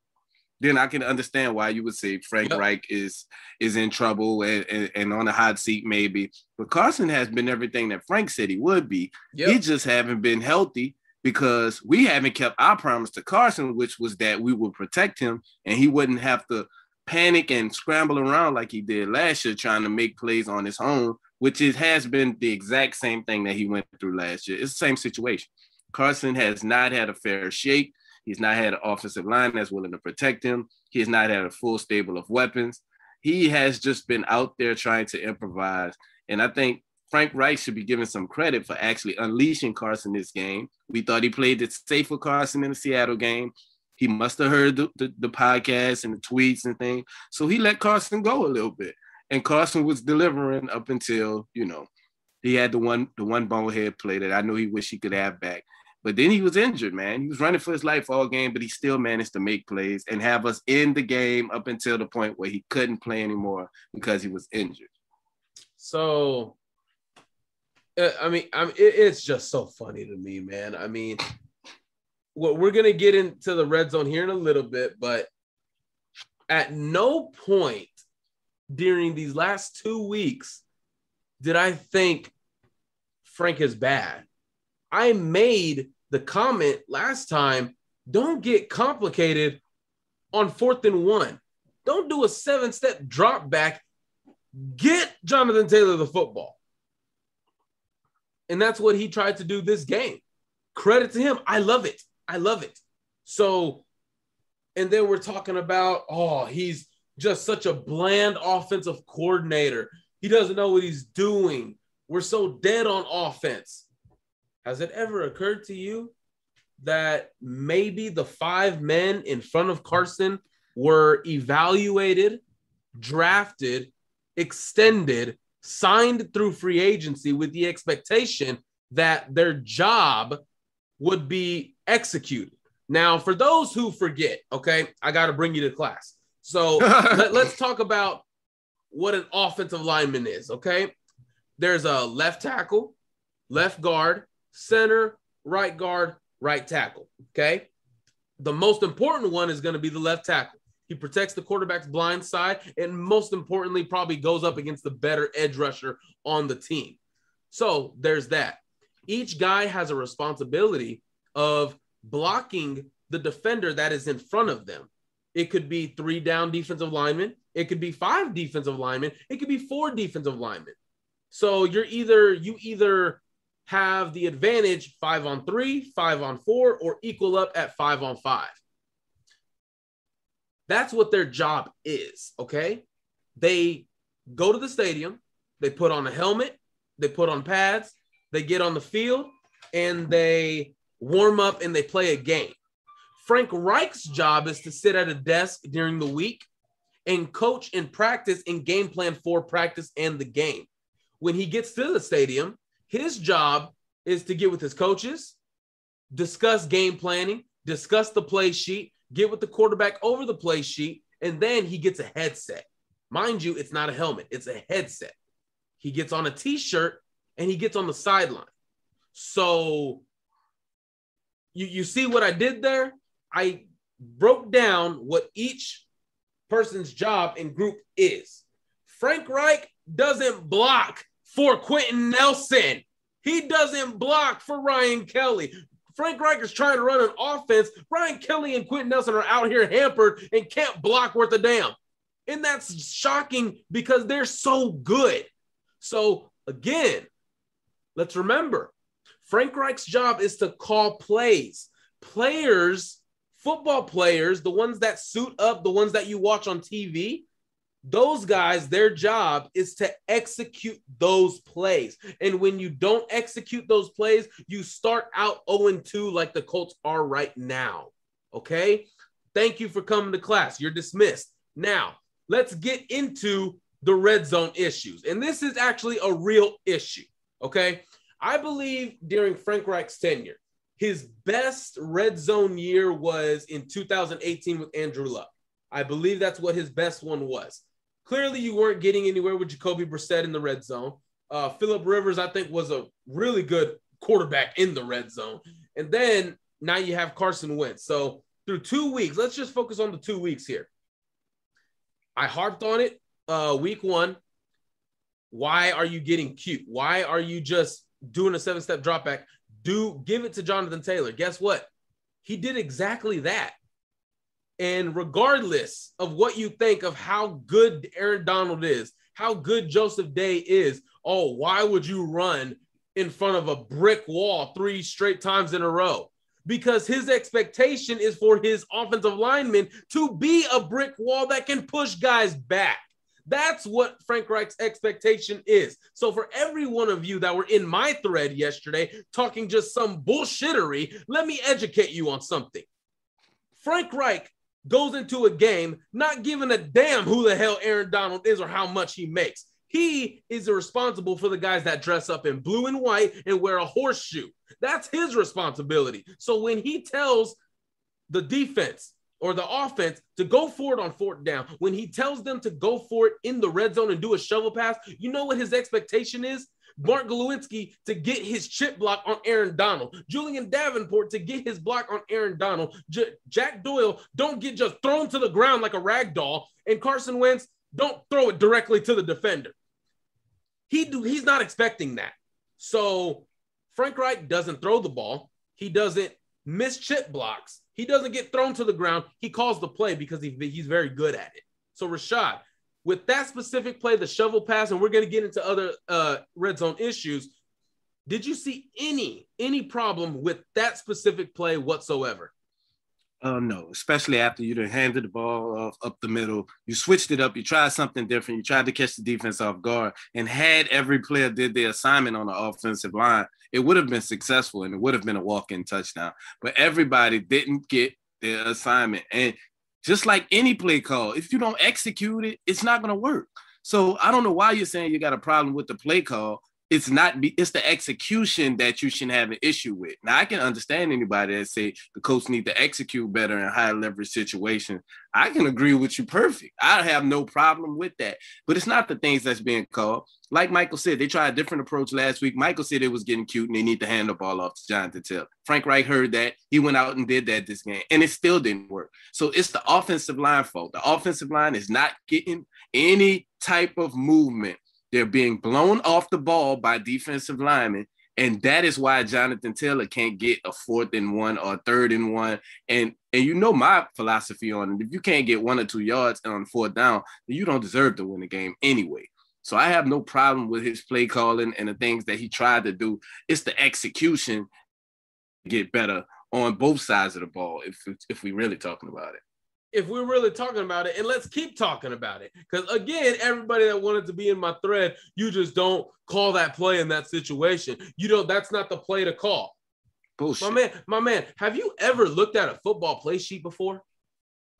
then I can understand why you would say Frank yep. Reich is is in trouble and, and, and, on the hot seat maybe. But Carson has been everything that Frank said he would be. Yep. He just haven't been healthy because we haven't kept our promise to Carson, which was that we would protect him and he wouldn't have to panic and scramble around like he did last year trying to make plays on his own, which it has been the exact same thing that he went through last year. It's the same situation. Carson has not had a fair shake. He's not had an offensive line that's willing to protect him. He has not had a full stable of weapons. He has just been out there trying to improvise. And I think Frank Reich should be given some credit for actually unleashing Carson this game. We thought he played it safe for Carson in the Seattle game. He must have heard the, the, the podcast and the tweets and things. So he let Carson go a little bit. And Carson was delivering up until, you know, he had the one the one bonehead play that I know he wished he could have back. But then he was injured, man. He was running for his life all game, but he still managed to make plays and have us in the game up until the point where he couldn't play anymore because he was injured. So, uh, I mean, I mean, it's just so funny to me, man. I mean, well, we're gonna get into the red zone here in a little bit, but at no point during these last two weeks did I think Frank is bad. I made the comment last time don't get complicated on fourth and one. Don't do a seven step drop back. Get Jonathan Taylor the football. And that's what he tried to do this game. Credit to him. I love it. I love it. So, and then we're talking about, oh, he's just such a bland offensive coordinator. He doesn't know what he's doing. We're so dead on offense. Has it ever occurred to you that maybe the five men in front of Carson were evaluated, drafted, extended, signed through free agency with the expectation that their job would be executed? Now, for those who forget, okay, I got to bring you to class. So let, let's talk about what an offensive lineman is, okay? There's a left tackle, left guard, center, right guard, right tackle. Okay. The most important one is going to be the left tackle. He protects the quarterback's blind side and, most importantly, probably goes up against the better edge rusher on the team. So there's that. Each guy has a responsibility of blocking the defender that is in front of them. It could be three down defensive linemen. It could be five defensive linemen. It could be four defensive linemen. So you're either you either have the advantage five on three, five on four, or equal up at five on five. That's what their job is. Okay. They go to the stadium, they put on a helmet, they put on pads, they get on the field, and they warm up and they play a game. Frank Reich's job is to sit at a desk during the week and coach and practice and game plan for practice and the game. When he gets to the stadium, his job is to get with his coaches, discuss game planning, discuss the play sheet, get with the quarterback over the play sheet, and then he gets a headset. Mind you, it's not a helmet, it's a headset. He gets on a t shirt and he gets on the sideline. So you, you see what I did there? I broke down what each person's job and group is. Frank Reich doesn't block for Quenton Nelson. He doesn't block for Ryan Kelly. Frank Reich is trying to run an offense. Ryan Kelly and Quenton Nelson are out here hampered and can't block worth a damn. And that's shocking because they're so good. So, again, let's remember Frank Reich's job is to call plays. Players, football players, the ones that suit up, the ones that you watch on TV, those guys, their job is to execute those plays. And when you don't execute those plays, you start out 0 2 like the Colts are right now. Okay. Thank you for coming to class. You're dismissed. Now, let's get into the red zone issues. And this is actually a real issue. Okay. I believe during Frank Reich's tenure, his best red zone year was in 2018 with Andrew Luck. I believe that's what his best one was. Clearly, you weren't getting anywhere with Jacoby Brissett in the red zone. Uh, Philip Rivers, I think, was a really good quarterback in the red zone. And then now you have Carson Wentz. So through two weeks, let's just focus on the two weeks here. I harped on it uh, week one. Why are you getting cute? Why are you just doing a seven step drop back? Do give it to Jonathan Taylor. Guess what? He did exactly that. And regardless of what you think of how good Aaron Donald is, how good Joseph Day is, oh, why would you run in front of a brick wall three straight times in a row? Because his expectation is for his offensive linemen to be a brick wall that can push guys back. That's what Frank Reich's expectation is. So, for every one of you that were in my thread yesterday talking just some bullshittery, let me educate you on something. Frank Reich goes into a game not giving a damn who the hell Aaron Donald is or how much he makes. He is responsible for the guys that dress up in blue and white and wear a horseshoe. That's his responsibility. So when he tells the defense or the offense to go for it on fourth down, when he tells them to go for it in the red zone and do a shovel pass, you know what his expectation is? Mark Glowinski to get his chip block on Aaron Donald, Julie'n Davenport to get his block on Aaron Donald, J- Jack Doyle don't get just thrown to the ground like a rag doll, and Carson Wentz don't throw it directly to the defender. He do, he's not expecting that. So Frank Reich doesn't throw the ball. He doesn't miss chip blocks. He doesn't get thrown to the ground. He calls the play because he, he's very good at it. So Rashaad, with that specific play, the shovel pass, and we're going to get into other uh, red zone issues. Did you see any any problem with that specific play whatsoever? Uh, no, especially after you handed the ball off up the middle. You switched it up. You tried something different. You tried to catch the defense off guard. And had every player did their assignment on the offensive line, it would have been successful and it would have been a walk-in touchdown. But everybody didn't get their assignment. And just like any play call, if you don't execute it, it's not going to work. So I don't know why you're saying you got a problem with the play call. It's not be, it's the execution that you shouldn't have an issue with. Now I can understand anybody that say the coach need to execute better in high leverage situations. I can agree with you perfect. I have no problem with that. But it's not the things that's being called. Like Michael said, they tried a different approach last week. Michael said it was getting cute and they need to hand the ball off to Jonathan Taylor. Frank Reich heard that. He went out and did that this game, and it still didn't work. So it's the offensive line fault. The offensive line is not getting any type of movement they're being blown off the ball by defensive linemen. And that is why Jonathan Taylor can't get a fourth and one or third and one. And and you know my philosophy on it. If you can't get one or two yards on fourth down, you don't deserve to win the game anyway. So I have no problem with his play calling and the things that he tried to do. It's the execution get better on both sides of the ball if if we're really talking about it if we're really talking about it, and let's keep talking about it. Because again, everybody that wanted to be in my thread, you just don't call that play in that situation. You don't, that's not the play to call. Bullshit. My man, my man, have you ever looked at a football play sheet before?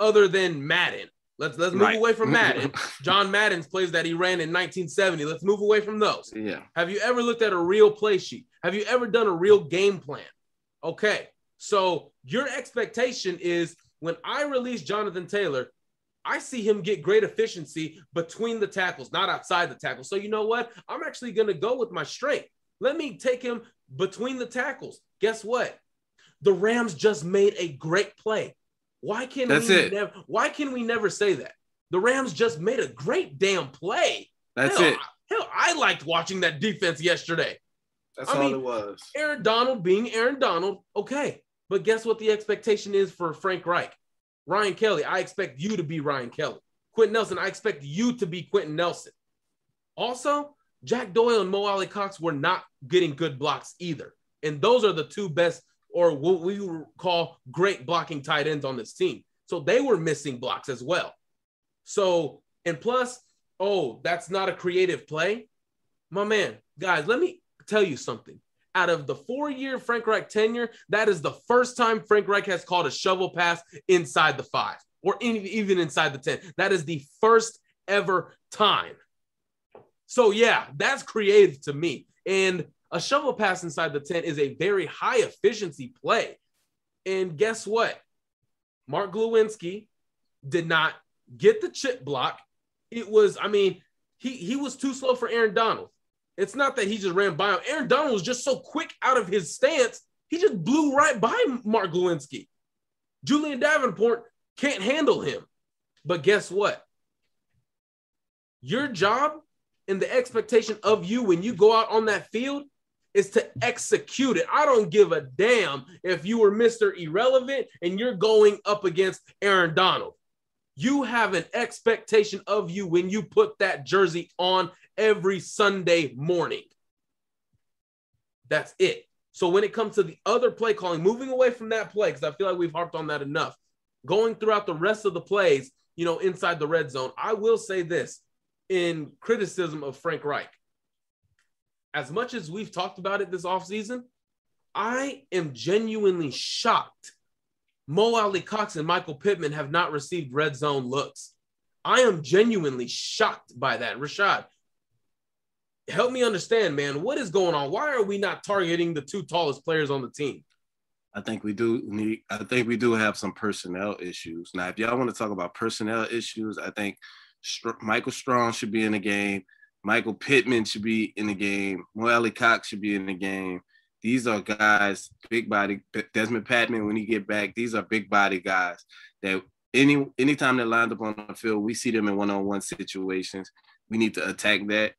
Other than Madden. Let's let's move right. away from Madden. John Madden's plays that he ran in 1970. Let's move away from those. Yeah. Have you ever looked at a real play sheet? Have you ever done a real game plan? Okay. So your expectation is when I release Jonathan Taylor, I see him get great efficiency between the tackles, not outside the tackles. So you know what? I'm actually going to go with my strength. Let me take him between the tackles. Guess what? The Rams just made a great play. Why can That's we it. never why can we never say that? The Rams just made a great damn play. That's hell, it. Hell, I liked watching that defense yesterday. That's I all mean, it was. Aaron Donald being Aaron Donald, okay. But guess what the expectation is for Frank Reich? Ryan Kelly, I expect you to be Ryan Kelly. Quenton Nelson, I expect you to be Quenton Nelson. Also, Jack Doyle and Mo Alie-Cox were not getting good blocks either. And those are the two best, or what we call great blocking tight ends on this team. So they were missing blocks as well. So, and plus, oh, that's not a creative play. My man, guys, let me tell you something out of the four year Frank Reich tenure, that is the first time Frank Reich has called a shovel pass inside the five or even inside the 10. That is the first ever time. So, yeah, that's creative to me. And a shovel pass inside the 10 is a very high efficiency play. And guess what? Mark Glowinski did not get the chip block. It was, I mean, he, he was too slow for Aaron Donald. It's not that he just ran by him. Aaron Donald was just so quick out of his stance, he just blew right by Mark Glowinski. Julie'n Davenport can't handle him. But guess what? Your job and the expectation of you when you go out on that field is to execute it. I don't give a damn if you were Mr. Irrelevant and you're going up against Aaron Donald. You have an expectation of you when you put that jersey on every Sunday morning. That's it. So when it comes to the other play calling, moving away from that play, because I feel like we've harped on that enough, going throughout the rest of the plays, you know, inside the red zone, I will say this in criticism of Frank Reich. As much as we've talked about it this offseason, I am genuinely shocked Mo Alie-Cox and Michael Pittman have not received red zone looks. I am genuinely shocked by that. Rashaad, help me understand, man. What is going on? Why are we not targeting the two tallest players on the team? I think we do need. I think we do have some personnel issues. Now, if y'all want to talk about personnel issues, I think Michael Strachan should be in the game. Michael Pittman should be in the game. Mo Alie-Cox should be in the game. These are guys, big body. Dezmon Patmon, when he get back, these are big body guys that any anytime they're lined up on the field, we see them in one-on-one situations. We need to attack that.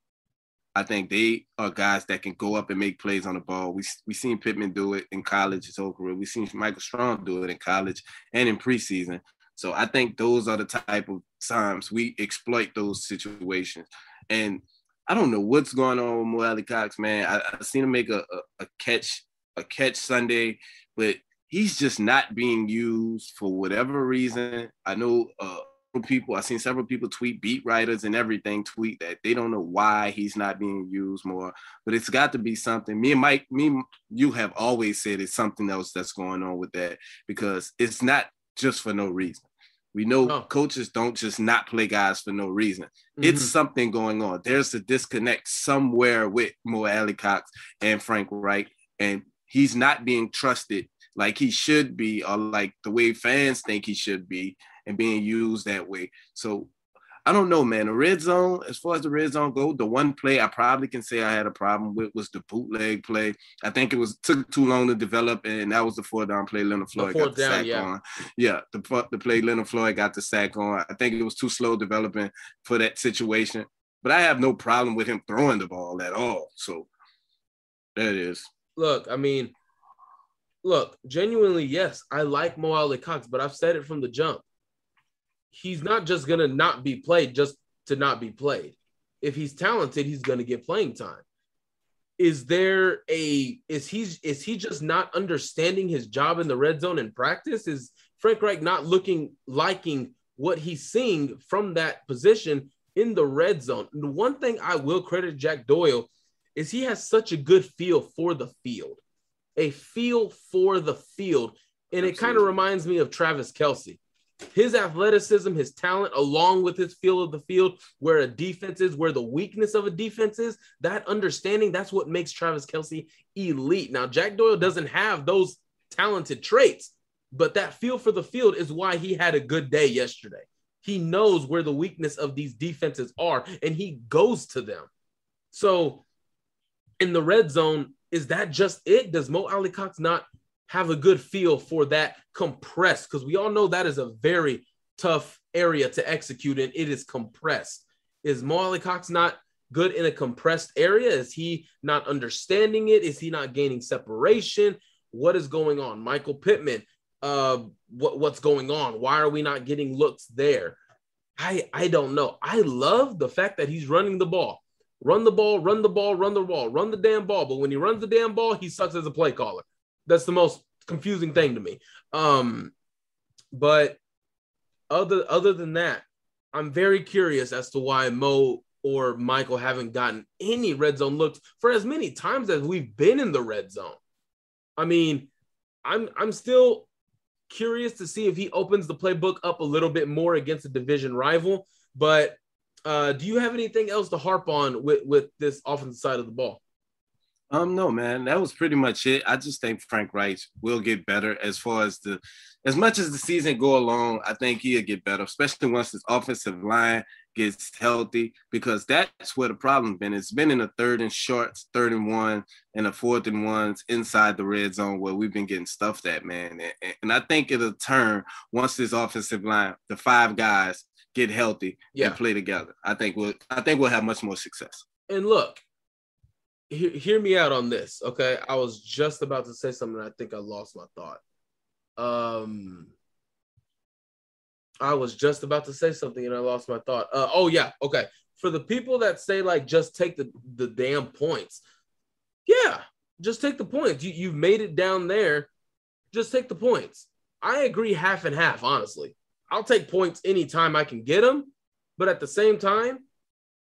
I think they are guys that can go up and make plays on the ball. We we seen Pittman do it in college his whole career. We seen Michael Strachan do it in college and in preseason. So I think those are the type of times we exploit those situations. And I don't know what's going on with Mo Alie-Cox, man. I, I seen him make a, a, a catch a catch Sunday, but he's just not being used for whatever reason. I know uh, people, I've seen several people tweet, beat writers and everything tweet that they don't know why he's not being used more, but it's got to be something. Me and Mike, me, you have always said it's something else that's going on with that because it's not just for no reason. We know oh. coaches don't just not play guys for no reason. Mm-hmm. It's something going on. There's a disconnect somewhere with Mo Alie-Cox and Frank Reich, and he's not being trusted like he should be, or like the way fans think he should be, and being used that way. So I don't know, man. The red zone, as far as the red zone go, the one play I probably can say I had a problem with was the bootleg play. I think it was took too long to develop, and that was the four down play Leonard Floyd got the down, sack yeah. on. Yeah, the the play Leonard Floyd got the sack on. I think it was too slow developing for that situation. But I have no problem with him throwing the ball at all. So that is. Look, I mean, look, genuinely, yes, I like Mo Alie-Cox, but I've said it from the jump he's not just going to not be played just to not be played. If he's talented, he's going to get playing time. Is there a is he is he just not understanding his job in the red zone in practice? Is Frank Reich not looking liking what he's seeing from that position in the red zone? And the one thing I will credit Jack Doyle is he has such a good feel for the field, a feel for the field. And Absolutely. it kind of reminds me of Travis Kelce his athleticism, his talent, along with his feel of the field, where a defense is, where the weakness of a defense is, that understanding, that's what makes Travis Kelce elite. Now, Jack Doyle doesn't have those talented traits, but that feel for the field is why he had a good day yesterday. He knows where the weakness of these defenses are, and he goes to them. So, in the red zone, is that just it? Does Mo Alie-Cox not have a good feel for that compressed because we all know that is a very tough area to execute and it is compressed. Is Mo Alie-Cox not good in a compressed area? Is he not understanding it? Is he not gaining separation? What is going on? Michael Pittman, uh, what, what's going on? Why are we not getting looks there? I I don't know. I love the fact that he's running the ball. Run the ball, run the ball, run the ball, run the damn ball. But when he runs the damn ball, he sucks as a play caller. That's the most confusing thing to me. Um, but other other than that, I'm very curious as to why Mo or Michael haven't gotten any red zone looks for as many times as we've been in the red zone. I mean, I'm I'm still curious to see if he opens the playbook up a little bit more against a division rival. But uh, do you have anything else to harp on with with this offensive side of the ball? Um, no, man, that was pretty much it. I just think Frank Reich will get better as far as the, as much as the season go along. I think he'll get better, especially once his offensive line gets healthy, because that's where the problem been. It's been in the third and shorts, third and one, and the fourth and ones inside the red zone where we've been getting stuffed at, man. And, and I think it'll turn once this offensive line, the five guys get healthy yeah. and play together. I think we'll, I think we'll have much more success. And look, hear, hear me out on this. Okay. I was just about to say something. I think I lost my thought. Um, I was just about to say something and I lost my thought. Uh, oh yeah, okay. For the people that say like just take the the damn points, yeah, just take the points. You you've made it down there, just take the points. I agree half and half. Honestly, I'll take points anytime I can get them, but at the same time,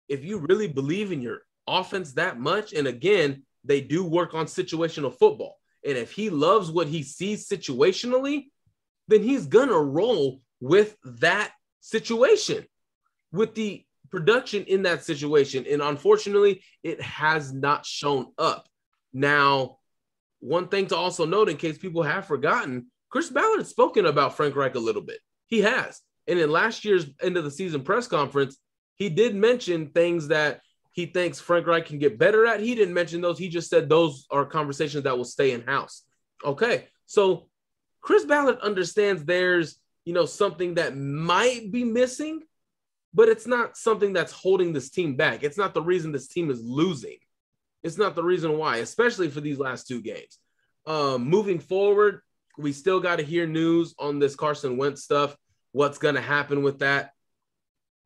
if you really believe in your offense that much. And again, they do work on situational football. And if he loves what he sees situationally, then he's going to roll with that situation, with the production in that situation. And unfortunately, it has not shown up. Now, one thing to also note in case people have forgotten, Chris Ballard has spoken about Frank Reich a little bit. He has. And in last year's end of the season press conference, he did mention things that he thinks Frank Reich can get better at. He didn't mention those. He just said those are conversations that will stay in house. Okay. So Chris Ballard understands there's, you know, something that might be missing, but it's not something that's holding this team back. It's not the reason this team is losing. It's not the reason why, especially for these last two games. Um, moving forward, we still got to hear news on this Carson Wentz stuff. What's going to happen with that?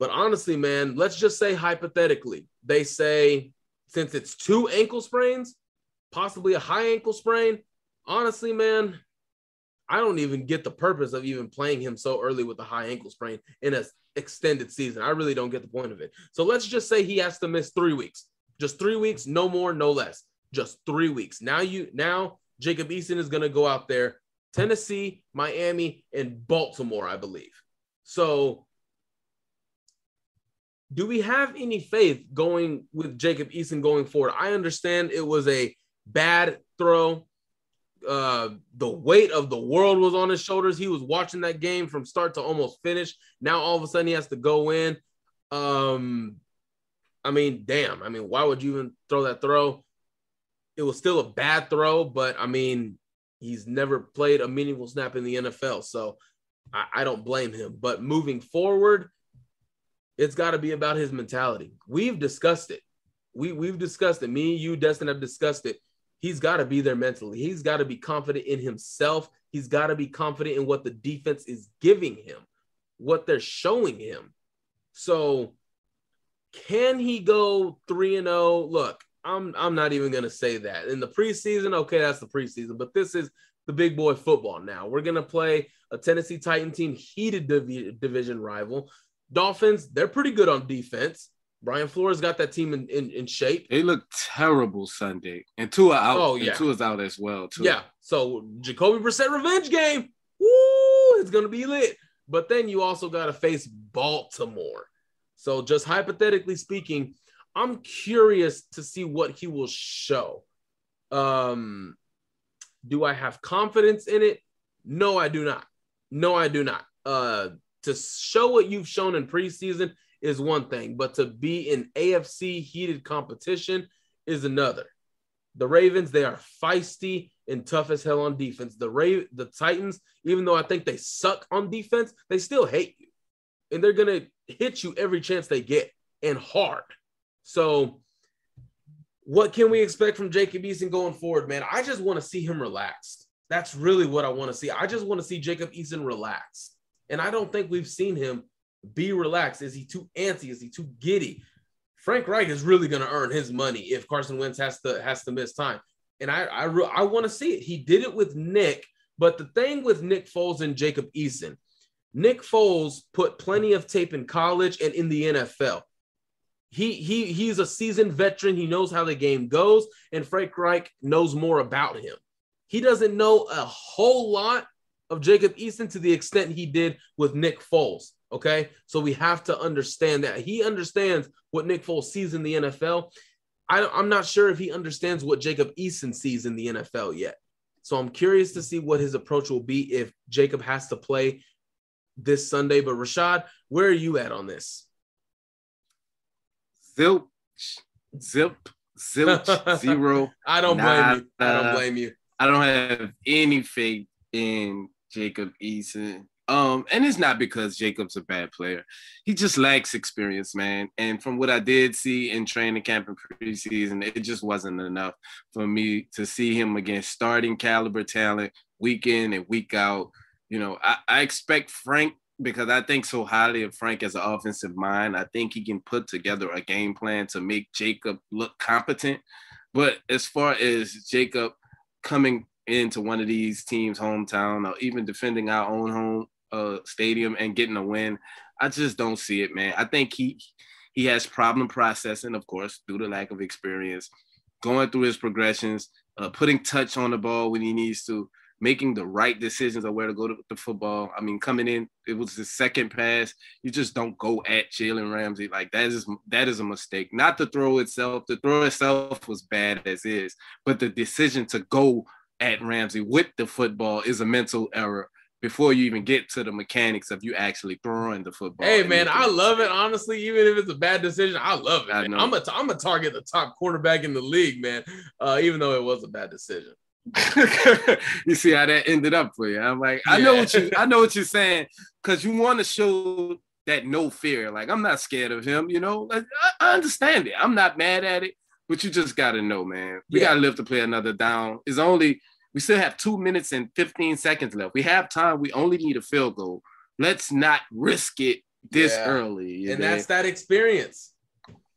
But honestly, man, let's just say hypothetically, they say since it's two ankle sprains, possibly a high ankle sprain. Honestly, man, I don't even get the purpose of even playing him so early with a high ankle sprain in an extended season. I really don't get the point of it. So let's just say he has to miss three weeks, just three weeks, no more, no less, just three weeks. Now you now Jacob Eason is to go out there, Tennessee, Miami, and Baltimore, I believe. So do we have any faith going with Jacob Eason going forward? I understand it was a bad throw. Uh, the weight of the world was on his shoulders. He was watching that game from start to almost finish. Now all of a sudden he has to go in. Um, I mean, damn. I mean, why would you even throw that throw? It was still a bad throw, but I mean, he's never played a meaningful snap in the NFL, so I, I don't blame him. But moving forward, it's got to be about his mentality. We've discussed it. We we've discussed it. Me, and you, Destin have discussed it. He's got to be there mentally. He's got to be confident in himself. He's got to be confident in what the defense is giving him, what they're showing him. So, can he go 3 and 0? Look, I'm I'm not even going to say that. In the preseason, okay, that's the preseason, but this is the big boy football now. We're going to play a Tennessee Titan team, heated div- division rival. Dolphins, they're pretty good on defense. Brian Flores got that team in, in, in shape. They look terrible Sunday. And Tua out. Oh, yeah. And Tua's out as well, too. Yeah. So Jacoby Brissett revenge game. Woo! It's gonna be lit. But then you also gotta face Baltimore. So just hypothetically speaking, I'm curious to see what he will show. Um, do I have confidence in it? No, I do not. No, I do not. Uh, to show what you've shown in preseason is one thing, but to be in AFC heated competition is another. The Ravens, they are feisty and tough as hell on defense. The Ra- the Titans, even though I think they suck on defense, they still hate you. And they're going to hit you every chance they get and hard. So, what can we expect from Jacob Eason going forward, man? I just want to see him relaxed. That's really what I want to see. I just want to see Jacob Eason relaxed. And I don't think we've seen him be relaxed. Is he too antsy? Is he too giddy? Frank Reich is really going to earn his money if Carson Wentz has to has to miss time. And I I, I want to see it. He did it with Nick, but the thing with Nick Foles and Jacob Eason, Nick Foles put plenty of tape in college and in the NFL. He he he's a seasoned veteran. He knows how the game goes, and Frank Reich knows more about him. He doesn't know a whole lot, of Jacob Eason to the extent he did with Nick Foles. Okay. So we have to understand that he understands what Nick Foles sees in the NFL. I, I'm not sure if he understands what Jacob Eason sees in the NFL yet. So I'm curious to see what his approach will be if Jacob has to play this Sunday. But Rashaad, where are you at on this? Zilch, zip, zilch, zero. I don't blame you. I don't blame you. I don't have any faith in Jacob Eason. Um, and it's not because Jacob's a bad player. He just lacks experience, man. And from what I did see in training camp and preseason, it just wasn't enough for me to see him against starting caliber talent week in and week out. You know, I, I expect Frank because I think so highly of Frank as an offensive mind. I think he can put together a game plan to make Jacob look competent. But as far as Jacob coming into one of these teams' hometown or even defending our own home uh, stadium and getting a win, I just don't see it, man. I think he he has problem processing, of course, due to lack of experience, going through his progressions, uh, putting touch on the ball when he needs to making the right decisions of where to go to the football. I mean, coming in, it was the second pass. You just don't go at Jalen Ramsey like that is that is a mistake. Not the throw itself. The throw itself was bad as is, but the decision to go at Ramsey with the football is a mental error before you even get to the mechanics of you actually throwing the football. Hey man, I love it. Honestly, even if it's a bad decision, I love it. I am a I'm a target the top quarterback in the league, man. Uh, even though it was a bad decision. you see how that ended up for you. I'm like, I know what you I know what you're saying because you want to show that no fear. Like I'm not scared of him. You know, I, I understand it. I'm not mad at it, but you just got to know, man. We yeah. got to live to play another down. It's only we still have two minutes and 15 seconds left. We have time. We only need a field goal. Let's not risk it this yeah. early. And know? that's that experience.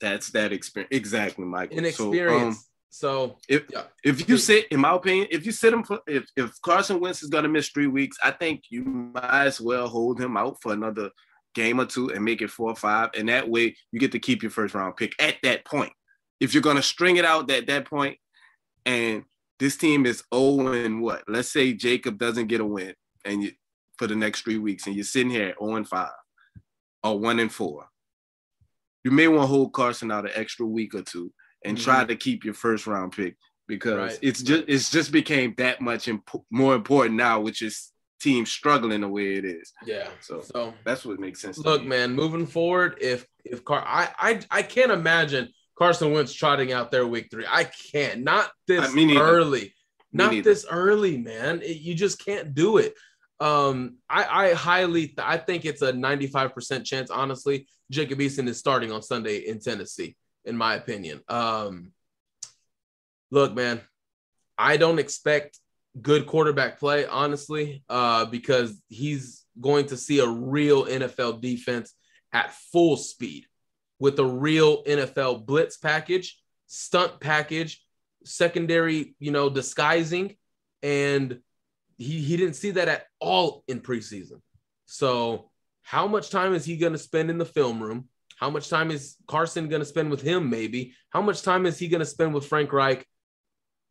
That's that experience. Exactly, Michael. An experience. So, um, so if yeah. if you sit, in my opinion, if you sit him for if if Carson Wentz is gonna miss three weeks, I think you might as well hold him out for another game or two and make it four or five, and that way you get to keep your first round pick at that point. If you're gonna string it out at that point, and this team is 0 and what? Let's say Jacob doesn't get a win, and you for the next three weeks, and you're sitting here at 0 and five or one and four. You may want to hold Carson out an extra week or two and mm-hmm. try to keep your first round pick because right. it's just it's just became that much imp- more important now, which is team struggling the way it is. Yeah. So, so that's what makes sense. Look, man, moving forward, if if Car I, I I can't imagine Carson Wentz trotting out there week three. I can't. Not this early. Not this early, man. It, you just can't do it. Um, I, I highly, I think it's a 95% chance, honestly. Jacob Eason is starting on Sunday in Tennessee in my opinion. Um, look, man, I don't expect good quarterback play, honestly, uh, because he's going to see a real NFL defense at full speed with a real NFL blitz package, stunt package, secondary, you know, disguising. And he, he didn't see that at all in preseason. So, how much time is he going to spend in the film room? How much time is Carson going to spend with him? Maybe. How much time is he going to spend with Frank Reich?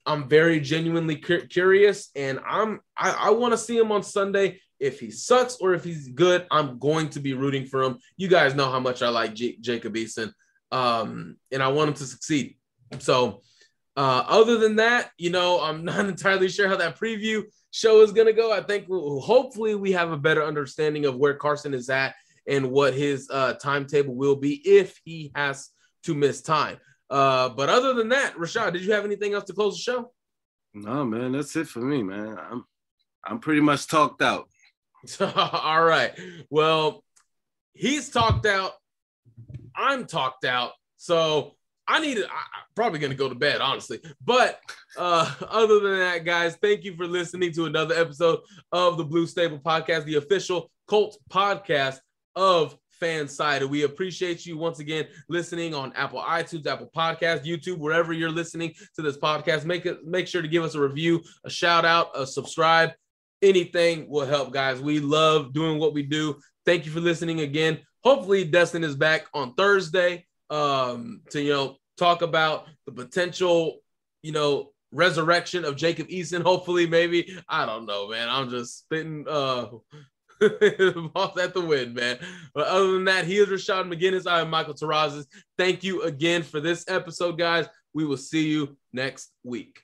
I'm very genuinely cu- curious, and I'm I, I want to see him on Sunday. If he sucks or if he's good, I'm going to be rooting for him. You guys know how much I like J- Jacob Eason, um, and I want him to succeed. So, uh, other than that, you know, I'm not entirely sure how that preview show is going to go. I think we'll, hopefully we have a better understanding of where Carson is at and what his uh, timetable will be if he has to miss time. Uh, but other than that, Rashaad, did you have anything else to close the show? No, man, that's it for me, man. I'm I'm pretty much talked out. All right. Well, he's talked out. I'm talked out. So I need to, I, am probably going to go to bed, honestly. But uh, other than that, guys, thank you for listening to another episode of the Blue Stable Podcast, the official Colts podcast of Fansided. We appreciate you once again listening on Apple iTunes, Apple Podcast, YouTube, wherever you're listening to this podcast. Make it make sure to give us a review, a shout out, a subscribe. Anything will help, guys. We love doing what we do. Thank you for listening again. Hopefully, Destin is back on Thursday um, to you know talk about the potential, you know, resurrection of Jacob Eason. Hopefully, maybe I don't know, man. I'm just spitting uh Balls at the win, man. But other than that, he is Rashaad McGinnis. I am Michael Terrazas. Thank you again for this episode, guys. We will see you next week.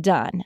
done.